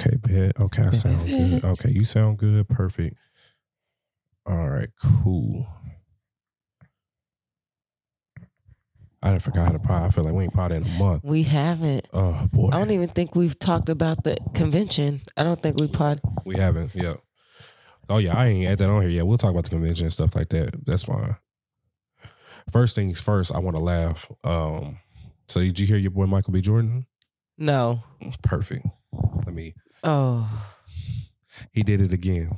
Okay, bet. Okay, I sound good. Okay, you sound good. Perfect. All right, cool. I done forgot how to pod. I feel like we ain't pod in a month. We haven't. Oh boy, I don't even think we've talked about the convention. I don't think we pod. we haven't. Yeah. Oh yeah, I ain't add that on here yet. We'll talk about the convention and stuff like that. That's fine. First things first, I want to laugh. Um, so did you hear your boy Michael B. Jordan? No. Perfect. Let me. Oh. He did it again.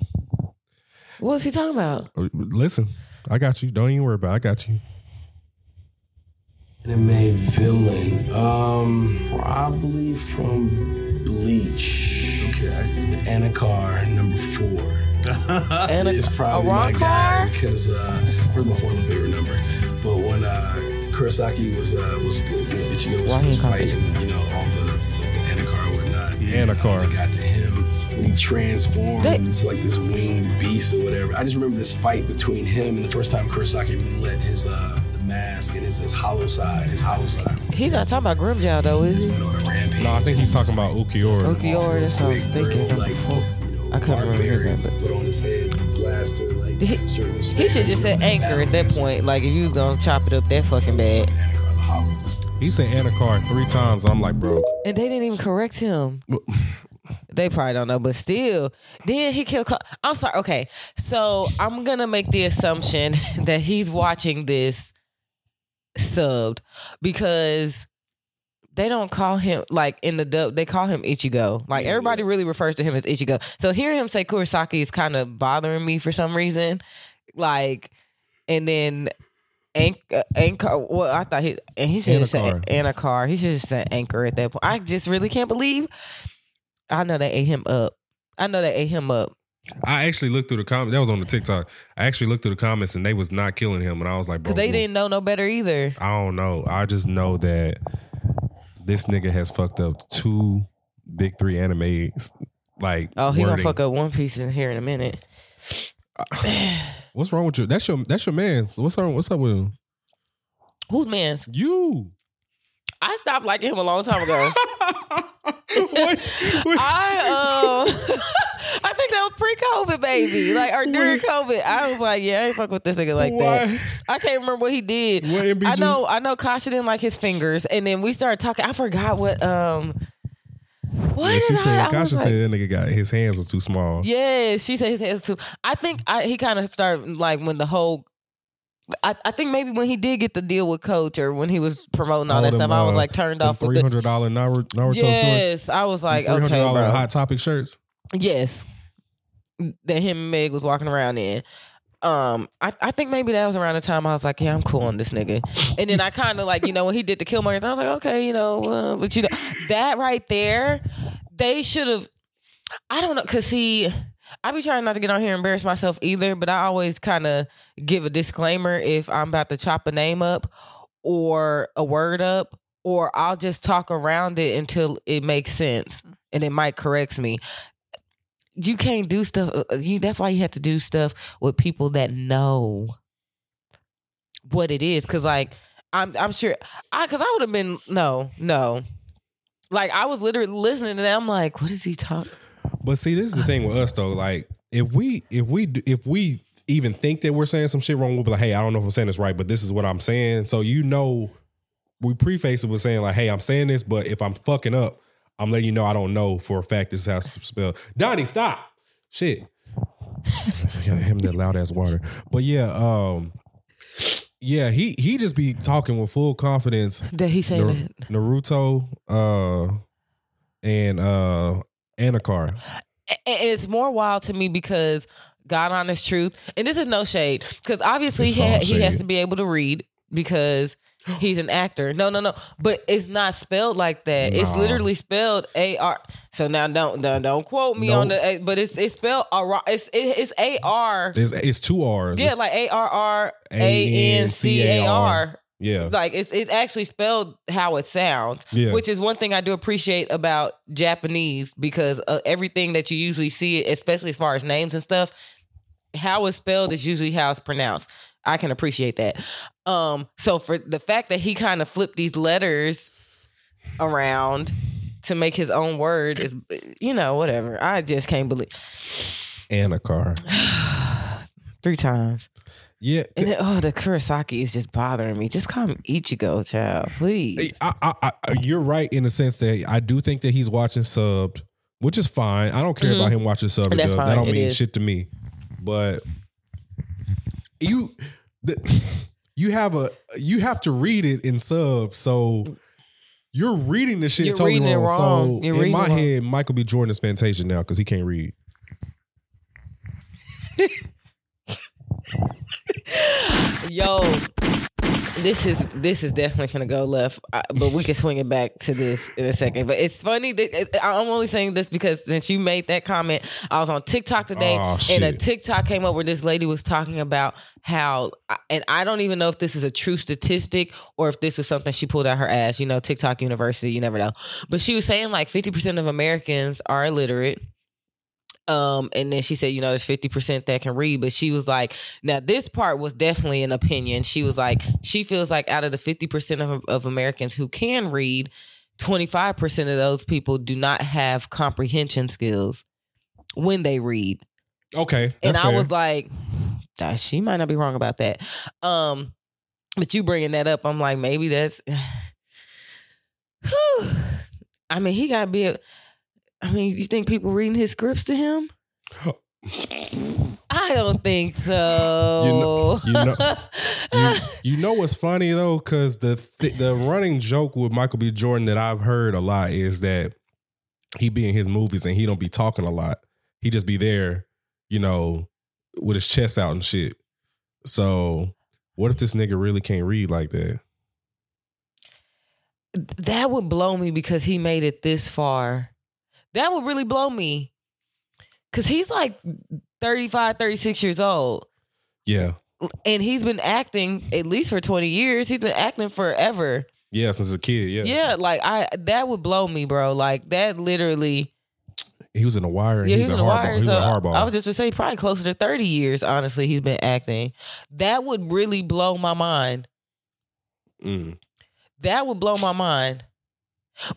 What was he talking about? Uh, Listen, I got you. Don't even worry about. it. I got you. Anime villain. Um, probably from Bleach. Okay. The Anakar number four. And It's probably a my rock guy car? because uh, first of all, my favorite number. But when uh, Kurosaki was uh, was when Ichigo was Why he first call fighting, you know, all the the, the Anakar and whatnot. The and, Anakar. Uh, got to him when he transformed They- into like this winged beast or whatever. I just remember this fight between him and the first time Kurosaki really let his uh, the mask and his, his hollow side, his hollow side. He's not talking about Grimmjow though, is he? went on a rampage. No, I think he's talking about Ukiora. Ukiora, that's what I was thinking. Like, you know, I couldn't remember barbarian, that, but- put on his head, blaster, like He- straight in his He should just say anchor at that point. Like if you was gonna chop it up that fucking bad. Anakar, the hollows. He said Anakar three times. I'm like, bro. And they didn't even correct him. They probably don't know, but still. Then he killed. I'm sorry. Okay, so I'm gonna make the assumption that he's watching this subbed because they don't call him like in the dub. They call him Ichigo. Like everybody really refers to him as Ichigo. So hearing him say Kurosaki is kind of bothering me for some reason. Like, and then. Anchor, uh, anchor. Well, I thought he and he should have said. Anakar. He should have said anchor at that point. I just really can't believe. I know they ate him up. I know they ate him up. I actually looked through the comments. That was on the TikTok. I actually looked through the comments and they was not killing him. And I was like, Because they didn't know no better either. I don't know. I just know that this nigga has fucked up two big three animes. Like, Oh, he gonna fuck up One Piece in here in a minute. Uh, What's wrong with you? That's your that's your man. What's up? What's up with him? Who's man's? You. I stopped liking him a long time ago. I um I think that was pre-COVID, baby. Like or during COVID. I was like, yeah, I ain't fuck with this nigga like that. I can't remember what he did. I know, I know Kasha didn't like his fingers. And then we started talking. I forgot what um what Yeah, she did I, said, I was Kasha like- said that nigga got his hands was too small. Yeah, she said his hands too. I think I, he kind of started like when the whole. I, I think maybe when he did get the deal with Coach or when he was promoting all, All that them, stuff, I was uh, like turned off with Three hundred dollar Naruto, shorts. Yes, I was like, Three hundred okay, dollar bro. hot topic shirts. Yes, that him and Meg was walking around in. Um, I, I think maybe that was around the time I was like, yeah, I'm cool on this nigga. And then I kind of like, you know, when he did the kill Killmonger, I was like, okay, you know, uh, but you know, that right there, they should have. I don't know, cause see, I be trying not to get on here and embarrass myself either, but I always kind of give a disclaimer if I'm about to chop a name up or a word up, or I'll just talk around it until it makes sense, and it might corrects me you can't do stuff. uh, You that's why you have to do stuff with people that know what it is. Cause like I'm I'm sure I cause I would have been no no. Like I was literally listening to them. I'm like, what is he talking? But see, this is the thing with us though. Like, if we if we if we even think that we're saying some shit wrong, we'll be like, hey, I don't know if I'm saying this right, but this is what I'm saying. So you know, we preface it with saying like, hey, I'm saying this, but if I'm fucking up, I'm letting you know I don't know for a fact this is how it's spelled. Donnie, stop. Shit. Him that loud ass water. But yeah, um, yeah, he he just be talking with full confidence. That he Nar- that. Naruto, uh, and uh, Anakar. It's more wild to me because God honest truth, and this is no shade, because obviously he, ha- he has to be able to read because he's an actor. No, no, no, but it's not spelled like that. It's literally spelled A R. So now don't don't, don't quote me on the, but it's it's spelled Ar- it's it, it's A R. It's it's two R's. Yeah, It's- like A R R A N C A R. yeah. Like it's it's actually spelled how it sounds, Yeah. which is one thing I do appreciate about Japanese because uh, everything that you usually see, especially as far as names and stuff, how it's spelled is usually how it's pronounced. I can appreciate that. Um, so for the fact that he kind of flipped these letters around to make his own word is, you know, whatever. I just can't believe And a car. three times. Yeah. And then, oh, the Kurosaki is just bothering me. Just call him Ichigo, child, please. I, I, I, you're right in the sense that I do think that he's watching subbed, which is fine. I don't care about him watching subbed. Mm-hmm. That's fine. That don't It mean is. shit to me. But you, the, you have a you have to read it in sub, so you're reading the shit You're totally reading it wrong. wrong. So You're in reading my it wrong. head, Michael B. Jordan is Fantasia now because he can't read. Yo, this is this is definitely gonna go left, I- but we can swing it back to this in a second. But it's funny that it- I'm only saying this because since you made that comment, I was on TikTok today, Oh, and a. TikTok came up where this lady was talking about how, and I don't even know if this is a true statistic or if this is something she pulled out her ass. You know, TikTok University, you never know. But she was saying like 50% of Americans are illiterate. Um, and then she said, you know, there's 50% that can read, but she was like, now this part was definitely an opinion. She was like, she feels like out of the 50% of, of Americans who can read, 25% of those people do not have comprehension skills when they read. Okay, and I fair. was like, "Ah, she might not be wrong about that. Um, but you bringing that up, I'm like, maybe that's. Whew. I mean, he got to be. A, I mean, you think people reading his scripts to him? I don't think so. You know- you, you know what's funny though, because the th- the running joke with Michael B. Jordan that I've heard a lot is that he be in his movies and he don't be talking a lot. He just be there, you know, with his chest out and shit. So what if this nigga really can't read like that? that would blow me because he made it this far. That would really blow me. Cause he's like 35, 36 years old. Yeah, And he's been acting at least for 20 years. He's been acting forever. yeah, since a kid. Yeah, Yeah, like I that would blow me, bro. Like that literally He was in the wire. Yeah, he's a in the wire. He's So a. I was just to say probably closer to 30 years, honestly, he's been acting. That would really blow my mind. Mm. That would blow my mind.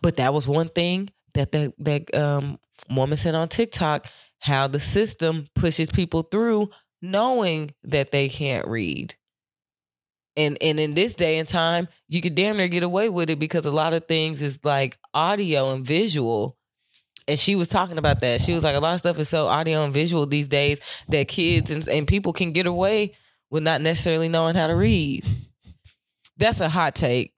But that was one thing that that that um woman said on TikTok how the system pushes people through knowing that they can't read. And and in this day and time, you could damn near get away with it because a lot of things is like audio and visual. And she was talking about that. She was like, a lot of stuff is so audio and visual these days that kids and, and people can get away with not necessarily knowing how to read. That's a hot take.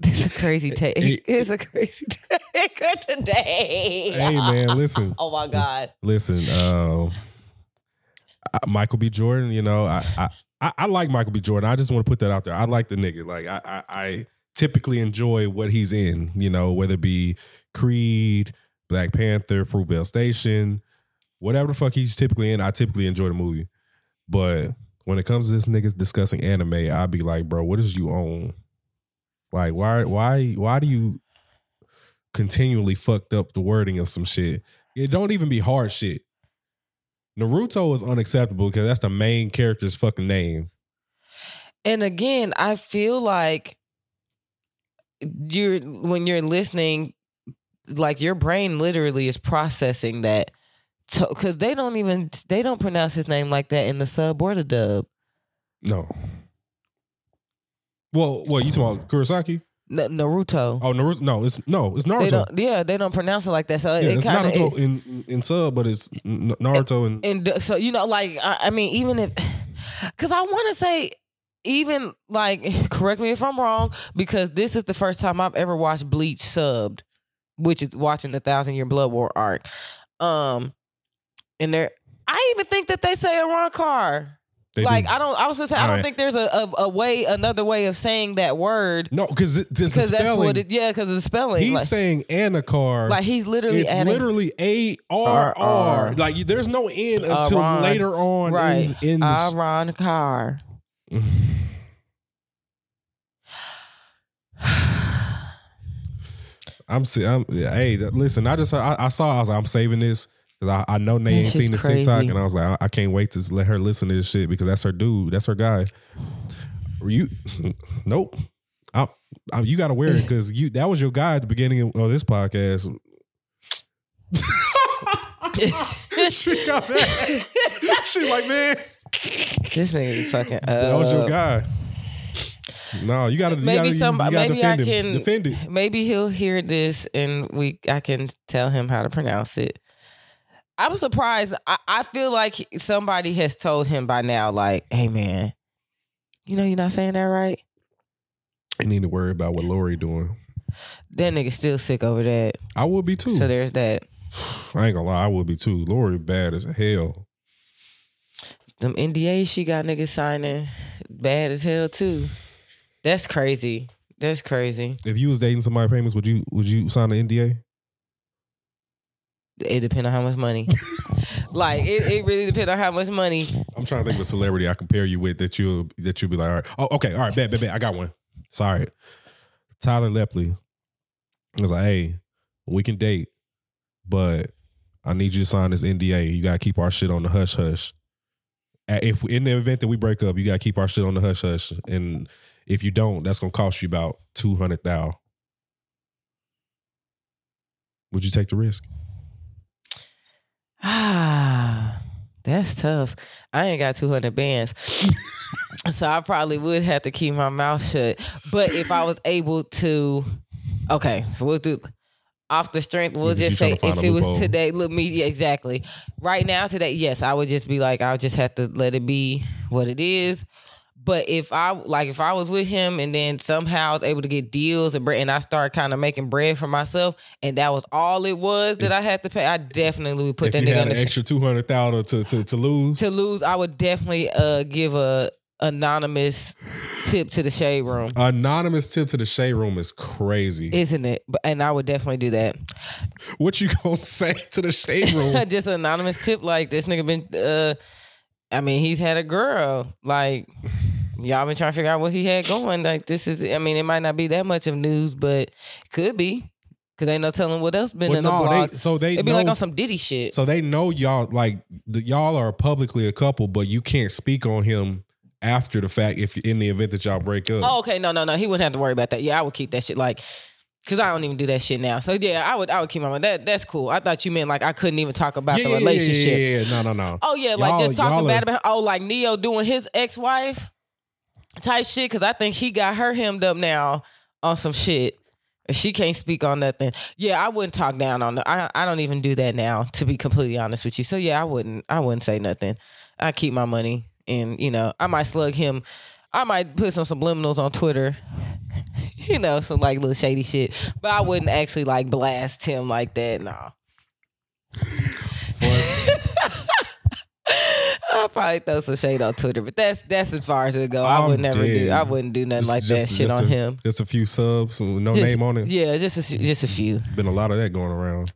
It's a crazy take. Hey, It's a crazy take today. Hey man, listen. Oh my God. Listen, uh, Michael B. Jordan. You know, I, I I like Michael B. Jordan. I just want to put that out there. I like the nigga. Like I, I I typically enjoy what he's in. You know, whether it be Creed, Black Panther, Fruitvale Station, whatever the fuck he's typically in. I typically enjoy the movie. But when it comes to this niggas discussing anime, I'd be like, bro, what is you own? Like, why why why do you continually fucked up the wording of some shit? It don't even be hard shit. Naruto is unacceptable because that's the main character's fucking name. And again, I feel like you're when you're listening, like your brain literally is processing that because they don't even they don't pronounce his name like that in the sub or the dub. No. Well, what you talking about Kurosaki? N- Naruto. Oh, Naruto. No, it's no, it's they Naruto. don't. Yeah, they don't pronounce it like that. So yeah, it it's kind Naruto of. in in sub, but it's N- Naruto and And th- so you know, like I, I mean, even if, because I want to say, even like, correct me if I'm wrong, because this is the first time I've ever watched Bleach subbed, which is watching the Thousand Year Blood War arc. Um, and there, I even think that they say Arrancar. They Like do. I don't, I was gonna say I don't Alright. think there's a, a a way, another way of saying that word no, because because that's what it. Yeah, because the spelling. He's like, saying Anacar. like he's literally it's adding. literally a r r. Like there's no N until later on right, in, in the Arrancar. I'm, I'm yeah, hey, listen. I just I, I saw. I was like, I'm saving this because I, I know they ain't seen TikTok, crazy. and I was like, I, I can't wait to let her listen to this shit because that's her dude. That's her guy. You, nope. I, Uh, you got to wear it because you that was your guy at the beginning of, of this podcast. she got mad. she like, man, This nigga fucking. Uh, that was your guy. No, you got to. Maybe gotta, some. You gotta Maybe I can him. defend it. Maybe he'll hear this and we. I can tell him how to pronounce it. I was surprised. I, I feel like somebody has told him by now, like, "Hey, man, you know you're not saying that right." You need to worry about what Lori doing. That nigga still sick over that. I would be too. So there's that. I ain't gonna lie, I would be too. Lori bad as hell. Them NDAs she got niggas signing bad as hell too. That's crazy. That's crazy. If you was dating somebody famous, would you would you sign an NDA? It depends on how much money. like it, it really depends on how much money. I'm trying to think of a celebrity I compare you with that you that you'll be like, all right, oh, okay, all right, bet, bet, bet. I got one. Sorry, Tyler Lepley. I was like, hey, we can date, but I need you to sign this NDA. You gotta keep our shit on the hush hush. If in the event that we break up, you gotta keep our shit on the hush hush, and if you don't, that's gonna cost you about two hundred thousand. Would you take the risk? Ah, that's tough. I ain't got 200 bands. so I probably would have to keep my mouth shut. But if I was able to, okay, so we'll do off the strength, we'll just say if it was today, look, me, yeah, exactly. Right now, today, yes, I would just be like, I'll just have to let it be what it is. But if I like, if I was with him and then somehow I was able to get deals and bread, and I started kind of making bread for myself, and that was all it was that I had to pay, I definitely would put if that you nigga had on an the extra two hundred thousand to, to to lose, to lose, I would definitely uh give a anonymous tip to the shade room. anonymous tip to the shade room is crazy. Isn't it? And I would definitely do that. what you gonna say to the shade room? Just anonymous tip like this nigga been uh I mean, he's had a girl. Like y'all been trying to figure out what he had going. Like this is I mean, it might not be that much of news, but could be. Cause ain't no telling what else been Well, in the no, blog. they, so they It'd be know, like on some Diddy shit. so they know y'all like the, y'all are publicly a couple, but you can't speak on him after the fact if in the event that y'all break up. Oh, okay. No, no, no. He wouldn't have to worry about that. Yeah, I would keep that shit like because I don't even do that shit now. So yeah, I would I would keep my mind. That that's cool. I thought you meant like I couldn't even talk about yeah, the relationship. Yeah, yeah, yeah. No, no, no. Oh yeah, like Y'all- just talking bad about oh like Ne-Yo doing his ex wife type shit because I think she got her hemmed up now on some shit. She can't speak on nothing. Yeah, I wouldn't talk down on. I I don't even do that now. To be completely honest with you, so yeah, I wouldn't. I wouldn't say nothing. I keep my money, and you know, I might slug him. I might put some subliminals on Twitter. you know, some like little shady shit. But I wouldn't actually like blast him like that. No. I'll probably throw some shade on Twitter, but that's that's as far as it go. I I'm would never do. I wouldn't do nothing like that just- shit just on a, him. Just a few subs, with no Just- name on it. Yeah, just a, few- just a few. Been a lot of that going around.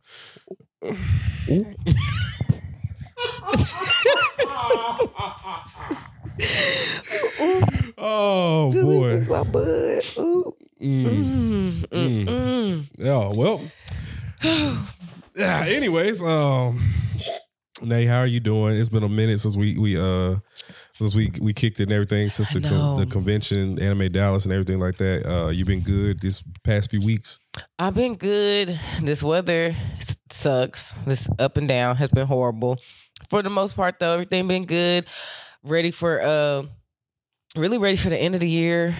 oh boy. my bud. Ooh. Mm. Mm, mm, mm. Yeah, well. yeah, anyways, um Nay, how are you doing? It's been a minute since we we uh since we we kicked it and everything since the, con- the convention, Anime Dallas and everything like that. Uh you've been good this past few weeks. I've been good. This weather sucks. This up and down has been horrible. For the most part, though, everything been good. Ready for uh, really ready for the end of the year.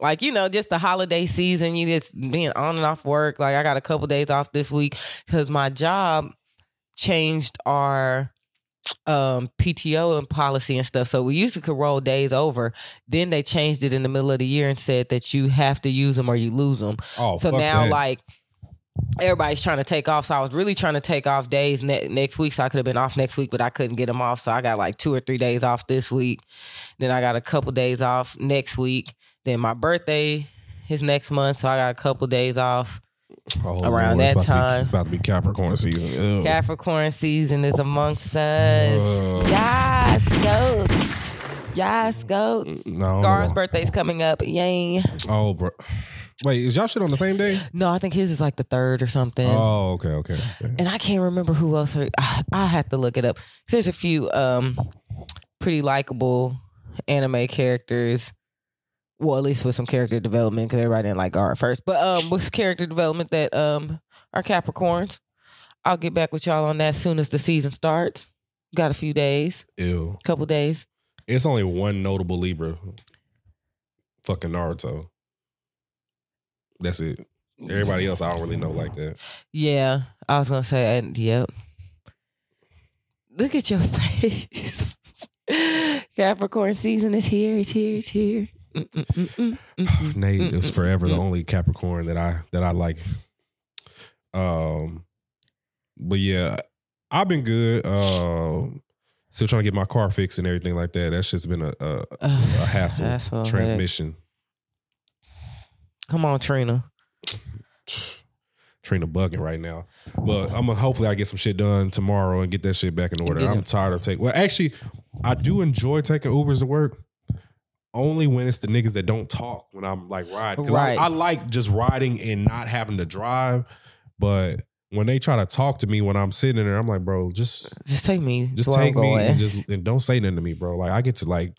Like you know, just the holiday season. You just being on and off work. Like I got a couple days off this week because my job changed our um PTO and policy and stuff. So we used to could roll days over. Then they changed it in the middle of the year and said that you have to use them or you lose them. Oh, So now, that. like, everybody's trying to take off. So I was really trying to take off days ne- next week. So I could have been off next week, but I couldn't get them off. So I got like two or three days off this week. Then I got a couple days off next week. Then my birthday is next month. So I got a couple days off. Oh, around Lord, that it's to be- time. it's about to be Capricorn season. Ugh. Capricorn season is amongst us. Ugh. Yes, goats. Yes, goats. no, Gar's birthday's coming up. Yay. Oh, bro. Wait, is y'all shit on the same day? No, I think his is like the third or something. Oh, okay, okay. okay. and I can't remember who else. I, I have to look it up. There's a few um pretty likable anime characters well, at least with some character development because everybody didn't like at first. But um, with character development that um are Capricorns. I'll get back with y'all on that as soon as the season starts. Got a few days, Ew. A couple days. It's only one notable Libra. Fucking Naruto. That's it. Everybody else, I don't really know like that. Yeah, I was gonna say, and yep. Look at your face. Capricorn season is here. It's here. It's here. Mm, mm, mm. Nate is forever the only Capricorn that I that I like. Um, but yeah, I've been good. Um, still trying to get my car fixed and everything like that. That's just been a a, a hassle. Head. Transmission. Come on, Trina. Trina bugging right now. But I'm gonna hopefully I get some shit done tomorrow and get that shit back in order. I'm tired of taking. Well, actually, I do enjoy taking Ubers to work. Only when it's the niggas that don't talk when I'm like riding. 'Cause I- Right. I, like just riding and not having to drive. But when they try to talk to me when I'm sitting in there, I'm like, bro, just Just take me. just to where I'm take me and just and don't say nothing to me, bro. Like I get to like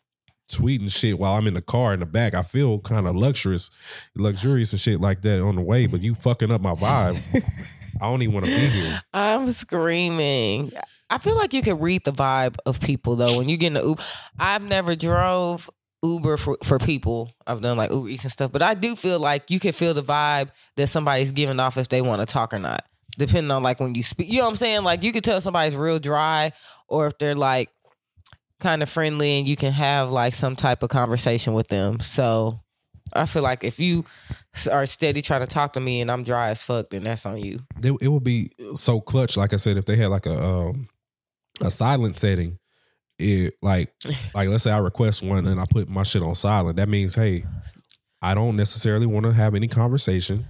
tweet and shit while I'm in the car in the back. I feel kind of luxurious, luxurious and shit like that on the way. But you fucking up my vibe. I don't even want to be here. I'm screaming. I feel like you can read the vibe of people though when you get in the Uber. I've never drove Uber for, for people. I've done like Uber Eats and stuff, but I do feel like you can feel the vibe that somebody's giving off if they want to talk or not, depending on like when you speak. You know what I'm saying? Like you can tell somebody's real dry or if they're like kind of friendly and you can have like some type of conversation with them. So I feel like if you are steady trying to talk to me and I'm dry as fuck, then that's on you. It would be so clutch. Like I said, if they had like a um, a silent setting, it like like let's say I request one and I put my shit on silent. That means hey, I don't necessarily want to have any conversation.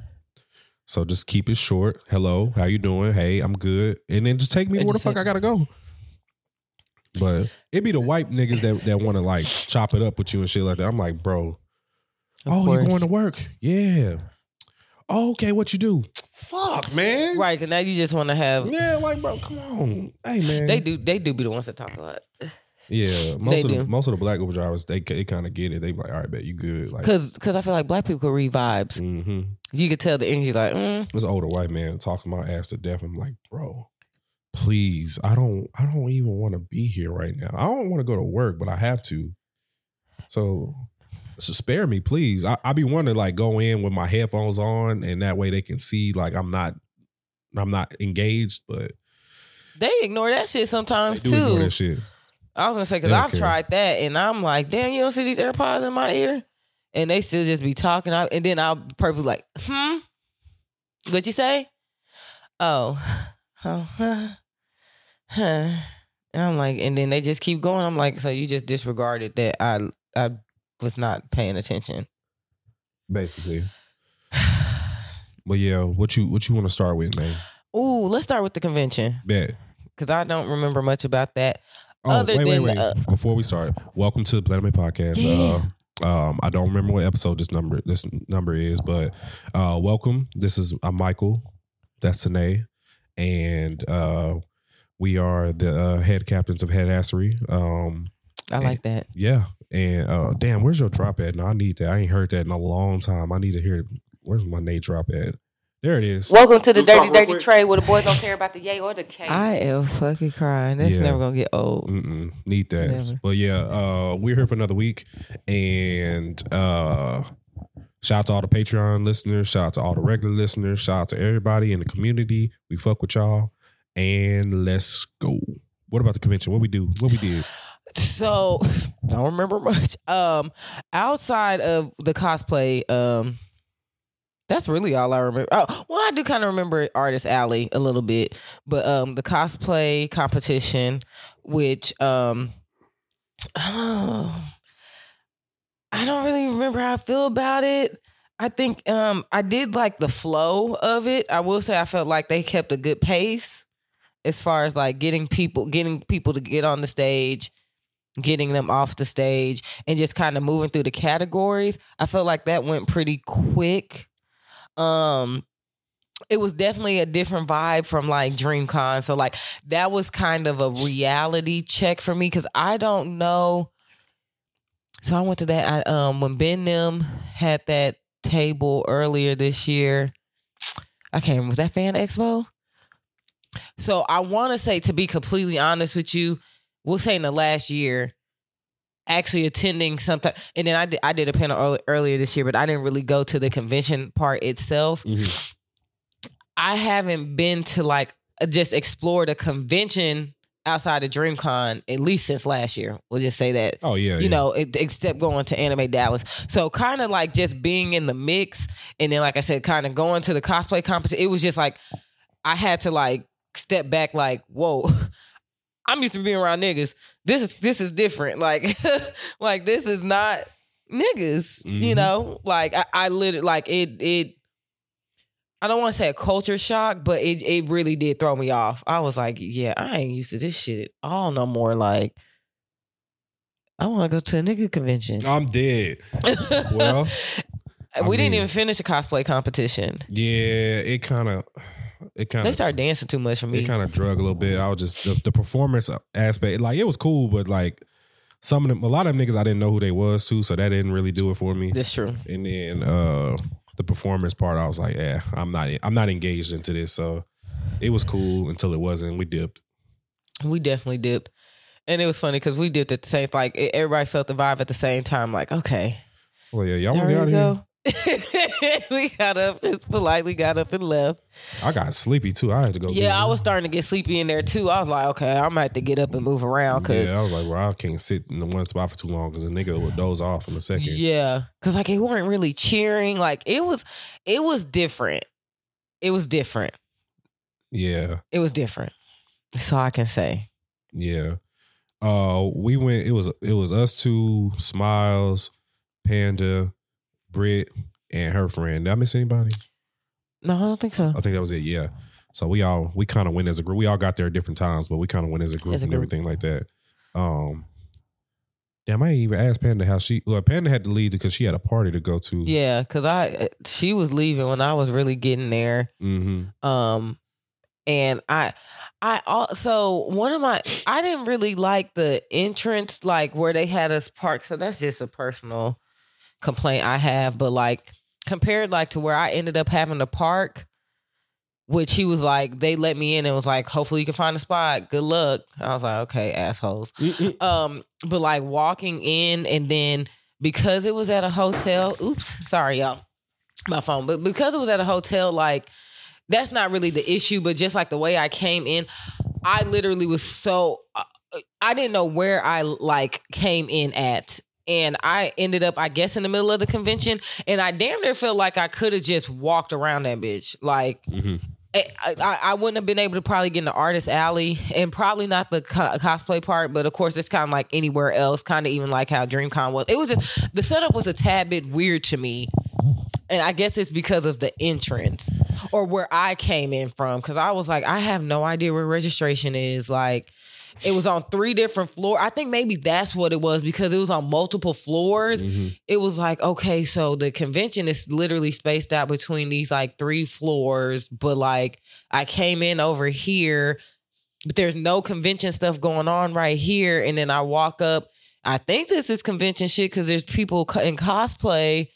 So just keep it short. Hello, how you doing? Hey, I'm good. And then just take me And where the fuck I gotta go. But it be the white niggas that, that want to like chop it up with you and shit like that. I'm like, bro, Of oh, you going to work? Yeah. Oh, okay, what you do? Fuck, man. Right, because now you just want to have. Yeah, like bro, come on. Hey man. They do. They do be the ones that talk a lot. Yeah. Most They of the most of the black Uber drivers, they they kind of get it. They be like, all right, bet you good. Like Because because I feel like black people could read vibes. hmm You could tell the energy. Like, mm, This older white man talking my ass to death. I'm like, bro, please. I don't I don't even want to be here right now. I don't want to go to work, but I have to. So so spare me, please. I, I be wanting to like go in with my headphones on and that way they can see like I'm not I'm not engaged, but they ignore that shit they sometimes do ignore too. that shit. I was gonna say because I've care. tried that and I'm like, damn, you don't see these AirPods in my ear, and they still just be talking. I, and then I'll perfectly like, hmm, what you say? Oh, oh, huh, huh. And I'm like, and then they just keep going. I'm like, so you just disregarded that I I was not paying attention. Basically. But yeah, what you what you want to start with, man? Ooh, let's start with the convention Bet. because I don't remember much about that. Oh, Other wait, wait, than, wait. uh, Before we start, welcome to the Planet Mate Podcast. Yeah. Uh, um, I don't remember what episode this number this number is, but uh, welcome. This is uh, Michael. That's Tanae, and uh, we are the uh, head captains of Headassery. Um, I like that. yeah, and uh, damn, where's your drop at? No, I need that. I ain't heard that in a long time. I need to hear. Where's my Nate drop at? There it is. Welcome to the You talk Dirty Dirty quick. Tray where the boys don't care about the yay or the K. I am fucking crying. That's Yeah. never gonna get old. Mm-mm, need that. Never. But yeah, uh, we're here for another week, and uh, shout out to all the Patreon listeners. Shout out to all the regular listeners. Shout out to everybody in the community. We fuck with y'all, and let's go. What about the convention? What we do? What we did? So I don't remember much. Um, outside of the cosplay, um, that's really all I remember. Oh, well, I do kind of remember Artist Alley a little bit, but um, the cosplay competition, which um, oh, I don't really remember how I feel about it. I think um, I did like the flow of it. I will say I felt like they kept a good pace as far as like getting people getting people to get on the stage getting them off the stage and just kind of moving through the categories i felt like that went pretty quick um it was definitely a different vibe from like dreamcon so like that was kind of a reality check for me because i don't know So I went to that. I, um, when Ben them had that table earlier this year, I can't remember. Was that Fan Expo? So I want to say, to be completely honest with you, we'll say in the last year, actually attending something, and then I did, I did a panel early, earlier this year, but I didn't really go to the convention part itself. Mhm. I haven't been to like just explore the convention outside of DreamCon at least since last year. We'll just say that Oh yeah, you yeah. know, it, except going to Anime Dallas. So kind of like just being in the mix, and then like I said, kind of going to the cosplay competition. It was just like I had to like step back, like whoa. I'm used to being around niggas. This is this is different. Like, like this is not niggas. You Mhm. know, like I, I literally like it. It. I don't want to say a culture shock, but it it really did throw me off. I was like, yeah, I ain't used to this shit at all no more. Like, I want to go to a nigga convention. I'm dead. Well, I we didn't mean- even finish the cosplay competition. Yeah, it kind of, it kind They of, started dancing too much for me. it kind of drug a little bit. I was just the, the performance aspect, like it was cool, but like some of them, a lot of them niggas, I didn't know who they was too, so that didn't really do it for me. That's true. And then uh the performance part, I was like, yeah, I'm not, I'm not engaged into this. So it was cool until it wasn't. We dipped. We definitely dipped, and it was funny because we dipped at the same. Like everybody felt the vibe at the same time. Like okay, Well, yeah, y'all want to get out of here? we got up, just politely got up and left. I got sleepy too. I had to go. Yeah, I was starting to get sleepy in there too. I was like, okay, I'm gonna have to get up and move around because Yeah, I was like, well, I can't sit in the one spot for too long because a nigga would doze off in a second. Yeah, because like it weren't really cheering. Like it was, it was different. It was different. Yeah, It was different. So I can say. yeah. Uh, we went. It was it was us two, Smiles, Panda, Britt, and her friend. Did I miss anybody? No, I don't think so. I think that was it. Yeah. So we all we kind of went as a group. We all got there at different times, but we kind of went as a group As a and group. everything like that. Um. Damn, I ain't even asked Panda how she. Well, Panda had to leave because she had a party to go to. Yeah, because I she was leaving when I was really getting there. Mm-hmm. Um, and I, I also one of my I didn't really like the entrance like where they had us parked. So that's just a personal complaint I have. But like compared like to where I ended up having to park, which he was like they let me in and was like hopefully you can find a spot. Good luck. I was like okay assholes. Um, but like walking in and then because it was at a hotel. Oops, sorry y'all, my phone. But because it was at a hotel, like that's not really the issue. But just like the way I came in, I literally was so uh, I didn't know where I like came in at. And I ended up, I guess, in the middle of the convention, and I damn near felt like I could have just walked around that bitch. Like, Mm-hmm. I, I, I wouldn't have been able to probably get in the artist alley and probably not the co- cosplay part, but of course it's kind of like anywhere else, kind of even like how DreamCon was. It was just the setup was a tad bit weird to me, and I guess it's because of the entrance or where I came in from because I was like, I have no idea where registration is. Like, it was on three different floors. I think maybe that's what it was because it was on multiple floors Mm-hmm. it was like okay so the convention is literally spaced out between these like three floors but like i came in over here but there's no convention stuff going on right here and then i walk up i think this is convention shit because there's people in cosplay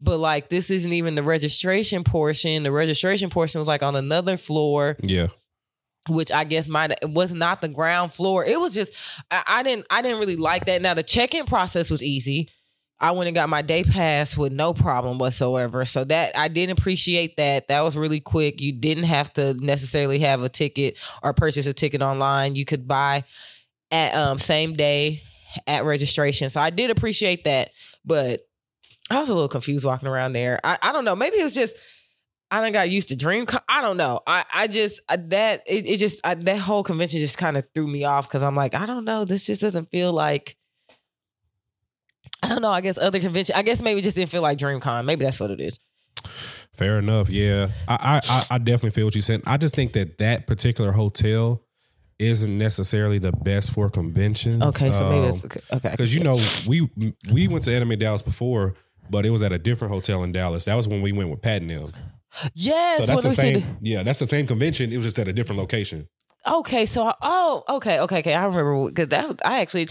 but like this isn't even the registration portion the registration portion was like on another floor Yeah. Which I guess might was not the ground floor. It was just I, I didn't I didn't really like that. Now the check-in process was easy. I went and got my day pass with no problem whatsoever. So that I did appreciate that. That was really quick. You didn't have to necessarily have a ticket or purchase a ticket online. You could buy at um same day at registration. So I did appreciate that. But I was a little confused walking around there. I, I don't know. Maybe it was just I done got used to dream. I don't know. I I just I, that it, it just I, that whole convention just kind of threw me off because I'm like I don't know. This just doesn't feel like. I don't know. I guess other convention. I guess maybe it just didn't feel like DreamCon. Maybe that's what it is. Fair enough. Yeah, I, I I I definitely feel what you said. I just think that that particular hotel isn't necessarily the best for conventions. Okay, so maybe Um, it's okay. because you know we we went to Anime Dallas before, but it was at a different hotel in Dallas. That was when we went with Pat and them. Yes. So that's the same. said- Yeah, that's the same convention. It was just at a different location. Okay, so I- oh, okay, okay, okay. I remember because that I actually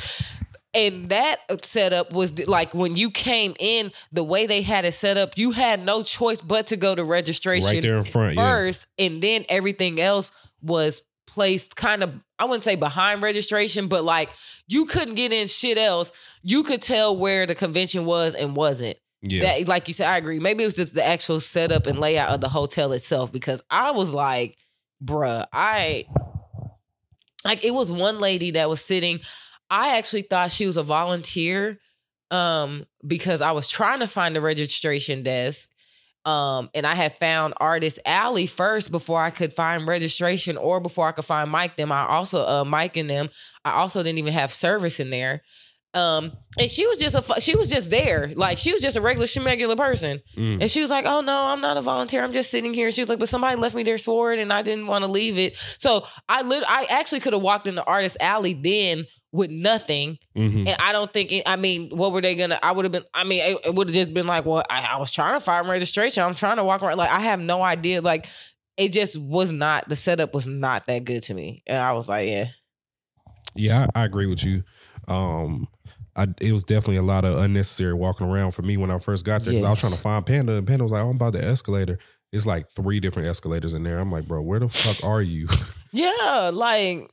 And that setup was like when you came in, the way they had it set up, you had no choice but to go to registration Right there in front, yeah. first, and then everything else was placed kind of I wouldn't say behind registration, but like you couldn't get in shit else. You could tell where the convention was and wasn't. Yeah. That like you said, I agree. Maybe it was just the actual setup and layout of the hotel itself because I was like, bruh, I like it was one lady that was sitting. I actually thought she was a volunteer um because I was trying to find the registration desk. Um, and I had found Artist Alley first before I could find registration or before I could find Mike them. I also uh Mike and them. I also didn't even have service in there. Um, and she was just a she was just there, like she was just a regular schmegular person. Mm. And she was like, "Oh no, I'm not a volunteer. I'm just sitting here." She was like, "But somebody left me their sword, and I didn't want to leave it." So I lit- I actually could have walked in the Artist Alley then with nothing, Mhm. and I don't think. It, I mean, what were they gonna? I would have been. I mean, it, it would have just been like, "Well, I, I was trying to find registration. I'm trying to walk around. Like, I have no idea. Like, it just was not. The setup was not that good to me, and I was like, yeah, Yeah, I, I agree with you. Um, I it was definitely a lot of unnecessary walking around for me when I first got there because I was trying to find Panda, and Panda was like, "Oh, I'm about the escalator." It's like three different escalators in there. I'm like, bro, where the fuck are you? yeah, like."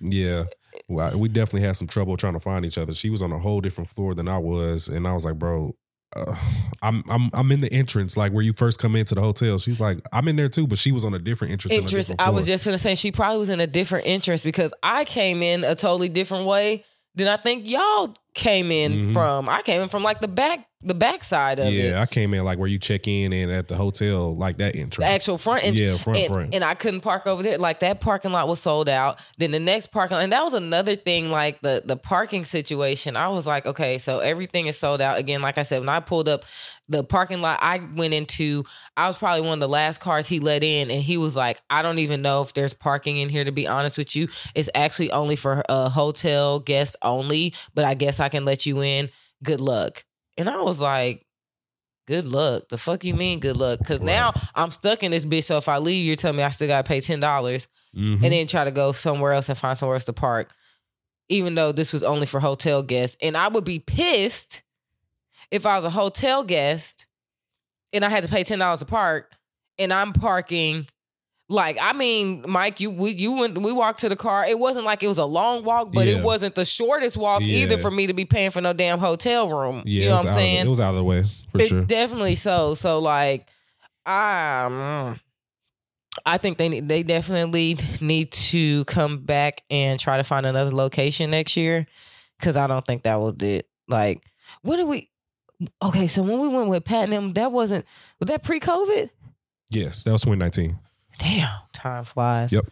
yeah, well, I- we definitely had some trouble trying to find each other. She was on a whole different floor than I was, and I was like, bro. Uh, I'm I'm I'm in the entrance, like where you first come into the hotel. She's like, I'm in there too, but she was on a different entrance. on entrance. different I was just gonna say she probably was in a different entrance because I came in a totally different way than I think y'all came in Mhm. from. I came in from like the back, the back side of it, yeah. I came in like where you check in and at the hotel, like that entrance. the actual front entrance. yeah, front and, front. and I couldn't park over there. Like that parking lot was sold out. Then the next parking lot, and that was another thing. Like the the parking situation, I was like, okay, so everything is sold out again. Like I said, when I pulled up the parking lot, I went into. I was probably one of the last cars he let in, and he was like, I don't even know if there's parking in here. To be honest with you, it's actually only for uh, hotel guest only. But I guess I can let you in. Good luck. And I was like, good luck. The fuck you mean good luck? Because now I'm stuck in this bitch. So if I leave, you're telling me I still gotta pay ten dollars Mhm. and then try to go somewhere else and find somewhere else to park. Even though this was only for hotel guests. And I would be pissed if I was a hotel guest and I had to pay ten dollars to park and I'm parking like I mean, Mike, you we you went we walked to the car. It wasn't like it was a long walk, but Yeah. it wasn't the shortest walk either for me to be paying for no damn hotel room. yeah, you know what I'm of saying? it was out of the way for It sure. Definitely so. So like, um, I think they they definitely need to come back and try to find another location next year because I don't think that was it. Like, what did we? Okay, so when we went with Pat and them, that wasn't was that pre COVID? yes, that was 2019. Damn, time flies. Yep.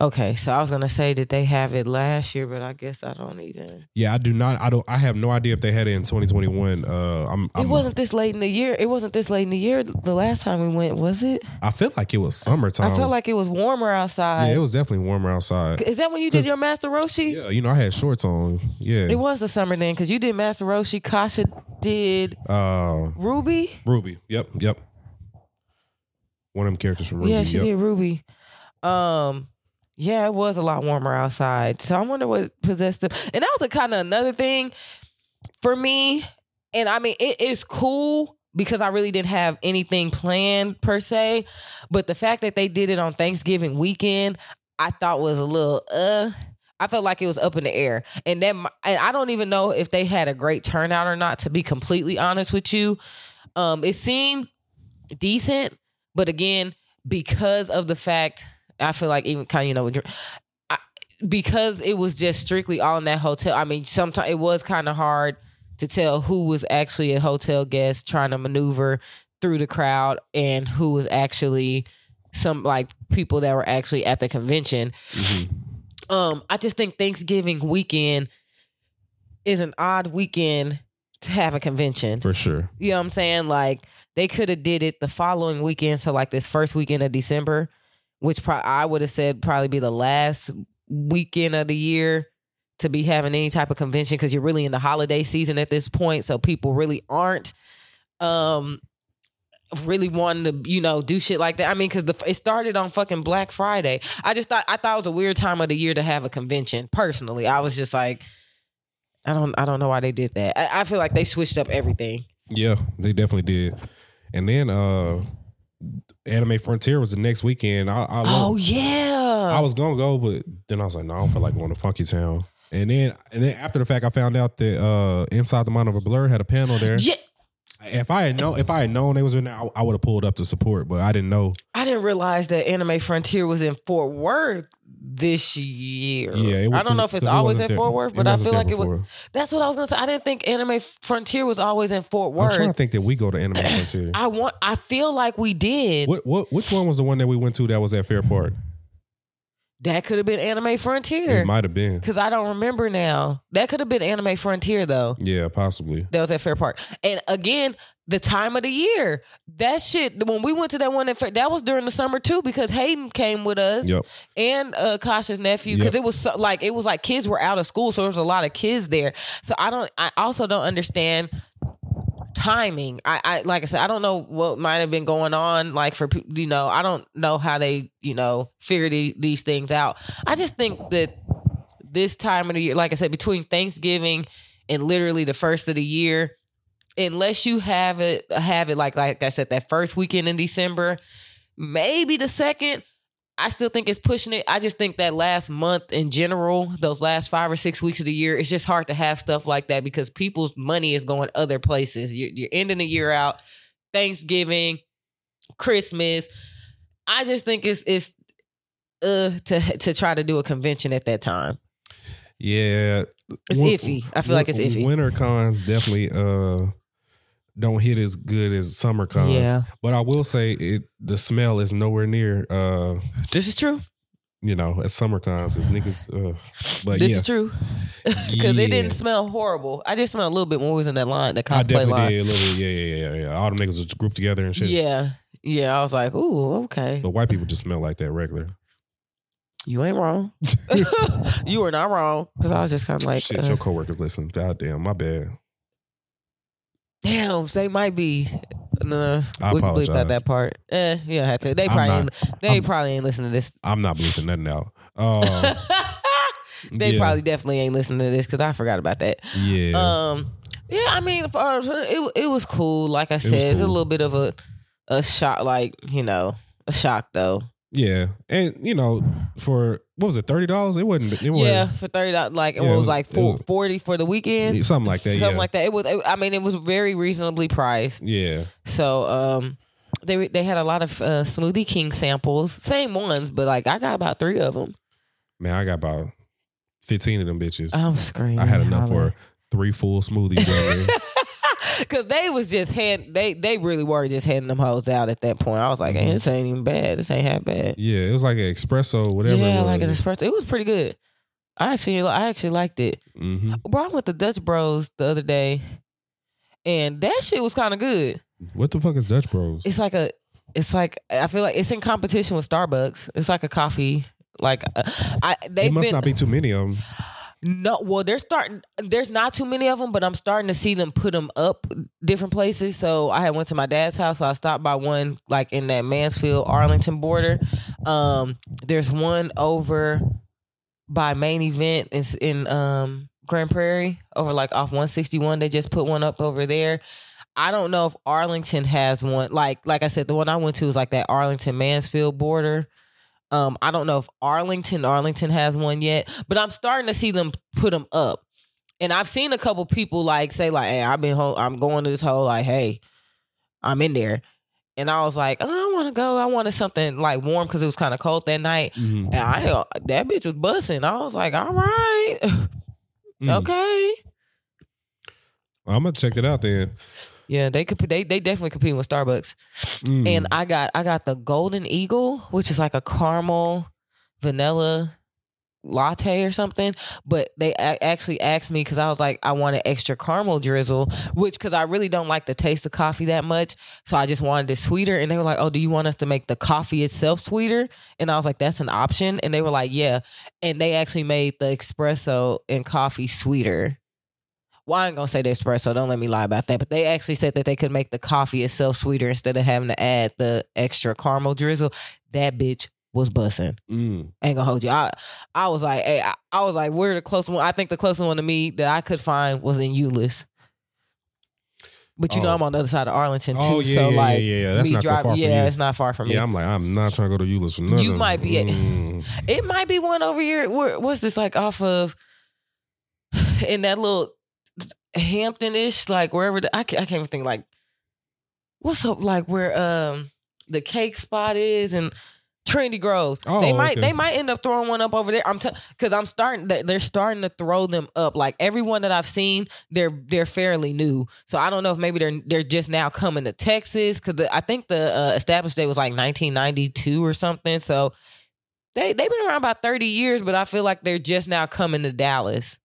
Okay, so I was gonna say that they have it last year, but I guess I don't even. Yeah, I do not. I don't. I have no idea if they had it in 2021. Uh, I'm. I'm it wasn't this late in the year. It wasn't this late in the year. The last time we went, was it? I feel like it was summertime. I felt like it was warmer outside. yeah, it was definitely warmer outside. Is that when you did your Master Roshi? Yeah, you know, I had shorts on. Yeah. It was the summer then, because you did Master Roshi. Kasha did Uh, Ruby. Ruby. Yep. Yep. One of them characters from Ruby. yeah, she yep. did Ruby. Um, yeah, it was a lot warmer outside. So I wonder what possessed them. And that was a kind of another thing for me. And I mean, it is cool because I really didn't have anything planned per se. But the fact that they did it on Thanksgiving weekend, I thought was a little uh. I felt like it was up in the air, and then and I don't even know if they had a great turnout or not. To be completely honest with you, um, it seemed decent, but again, because of the fact, I feel like even kind of you know, I, because it was just strictly all in that hotel. I mean, sometimes it was kind of hard to tell who was actually a hotel guest trying to maneuver through the crowd and who was actually some like people that were actually at the convention. Mhm. Um, I just think Thanksgiving weekend is an odd weekend to have a convention. For sure. You know what I'm saying? Like they could have did it the following weekend, so like this first weekend of December, which pro- I would have said probably be the last weekend of the year to be having any type of convention because you're really in the holiday season at this point, so people really aren't um really wanting to you know do shit like that. I mean, because it started on fucking Black Friday. I just thought I thought it was a weird time of the year to have a convention. Personally, I was just like. I don't I don't know why they did that. I, I feel like they switched up everything. Yeah, they definitely did. And then uh Anime Frontier was the next weekend. I, I Oh yeah. I was gonna go, but then I was like, no, I don't feel like going to Funky Town. And then and then after the fact, I found out that uh Inside the Mind of a Blerd had a panel there. yeah. If I had known, if I had known they was in there, I, I would have pulled up to support. But I didn't know. I didn't realize that Anime Frontier was in Fort Worth this year. Yeah, it, I don't know if it's always in Fort Worth, but I feel like it was. was. That's what I was gonna say. I didn't think Anime Frontier was always in Fort Worth. I'm trying to think that we go to Anime Frontier. I want. I feel like we did. What what which one was the one that we went to that was at Fair Park? That could have been Anime Frontier. It might have been. because I don't remember now. That could have been Anime Frontier though. Yeah, possibly. That was at Fair Park. And again, the time of the year. That shit, when we went to that one at Fair, that was during the summer too because Hayden came with us Yep. and uh, Kasha's nephew because Yep. it was so, like, it was like kids were out of school. So there was a lot of kids there. So I don't, I also don't understand timing. I, I, like I said, I don't know what might have been going on. Like for, you know, I don't know how they, you know, figure the, these things out. I just think that this time of the year, like I said, between Thanksgiving and literally the first of the year, unless you have it have it like like I said that first weekend in December, maybe the second. I still think it's pushing it. I just think that last month in general, those last five or six weeks of the year, it's just hard to have stuff like that because people's money is going other places. You're, you're ending the year out, Thanksgiving, Christmas. I just think it's it's uh to to try to do a convention at that time. Yeah. It's iffy. I feel like it's iffy. Winter cons definitely uh don't hit as good as summer cons. Yeah, But I will say it the smell is nowhere near uh this is true. you know, at summer cons as niggas uh but this yeah. is true because Yeah. it didn't smell horrible. I just smelled a little bit when we was in that line, that I cosplay definitely line. did a little bit. Yeah, yeah, yeah, yeah. All the niggas was grouped together and shit. Yeah, yeah. I was like, ooh, okay. But white people just smell like that regular. You ain't wrong. you were not wrong because I was just kind of like, Shit, uh, your coworkers listen. God damn, my bad. Damn, they might be. No, I we can bleep out that part. Eh, yeah, had to. They I'm probably, not- ain't, they I'm- probably ain't listening to this. I'm not bleeping nothing out. Uh, they yeah, probably definitely ain't listening to this because I forgot about that. Yeah. Um, yeah, I mean, for, it it was cool. Like I said, it's a cool. little bit of a a shock, like you know, a shock though. yeah. And you know, for what was it, thirty dollars? It wasn't it wasn't Yeah, for thirty dollars, like it Yeah, it was, was- like four, was- forty for the weekend, something like that. something yeah. like that. It was. it- I mean, it was very reasonably priced. yeah. So, um, they they had a lot of uh, Smoothie King samples, same ones, but like I got about three of them. Man, I got about fifteen of them bitches. I'm screaming. I had enough for three full smoothies. Cause they was just hand they they really were just handing them hoes out at that point. I was like, hey, Mhm. this ain't even bad. This ain't half bad. yeah, it was like an espresso, whatever. yeah, it was. like an espresso. It was pretty good. I actually I actually liked it. hmm Bro, I went to Dutch Bros the other day, and that shit was kind of good. What the fuck is Dutch Bros? It's like a, it's like I feel like it's in competition with Starbucks. It's like a coffee. Like uh, I, they've must been not be too many of them. No. Well, they're starting. There's not too many of them, but I'm starting to see them put them up different places. So I had went to my dad's house, so I stopped by one like in that Mansfield Arlington border. Um, there's one over by main event in, in um Grand Prairie over like off 161. They just put one up over there. I don't know if Arlington has one. Like like I said, the one I went to is like that Arlington Mansfield border. Um, I don't know if Arlington Arlington has one yet, but I'm starting to see them put them up. And I've seen a couple people like say like, "Hey, I've been home. I'm going to this whole like, hey, I'm in there." And I was like, oh, "I want to go. I wanted something like warm because it was kind of cold that night." Mhm. And I that bitch was bussing. I was like, "All right, Mm. okay." I'm gonna check it out then. Yeah, they could. They they definitely compete with Starbucks. Mm. And I got I got the Golden Eagle, which is like a caramel vanilla latte or something. But they a- actually asked me because I was like, I wanted extra caramel drizzle, which because I really don't like the taste of coffee that much, so I just wanted it sweeter. And they were like, Oh, do you want us to make the coffee itself sweeter? And I was like, That's an option. And they were like, Yeah. And they actually made the espresso and coffee sweeter. Well, I ain't gonna say the espresso. Don't let me lie about that. But they actually said that they could make the coffee itself sweeter instead of having to add the extra caramel drizzle. That bitch was bussing. Mm. Ain't gonna hold you. I I was like, hey, I, I was like, we're the closest one. I think the closest one to me that I could find was in Euless. But you know, Oh. I'm on the other side of Arlington too. Oh yeah, so yeah, like, yeah, yeah. That's not too far yeah, it's not far from me. Yeah, I'm like, I'm not trying to go to Euless for nothing. You might be- Mm. It might be one over here. Where, what's this like off of in that little Hampton-ish, like wherever the, I can't, I can't even think like what's up like where um the cake spot is and Trinity Groves. Oh, they might okay. they might end up throwing one up over there. I'm because I'm starting they- they're starting to throw them up. Like everyone that I've seen, they're they're fairly new. So I don't know if maybe they're they're just now coming to Texas because I think the uh, established date was like 1992 or something. So they they've been around about 30 years, but I feel like they're just now coming to Dallas.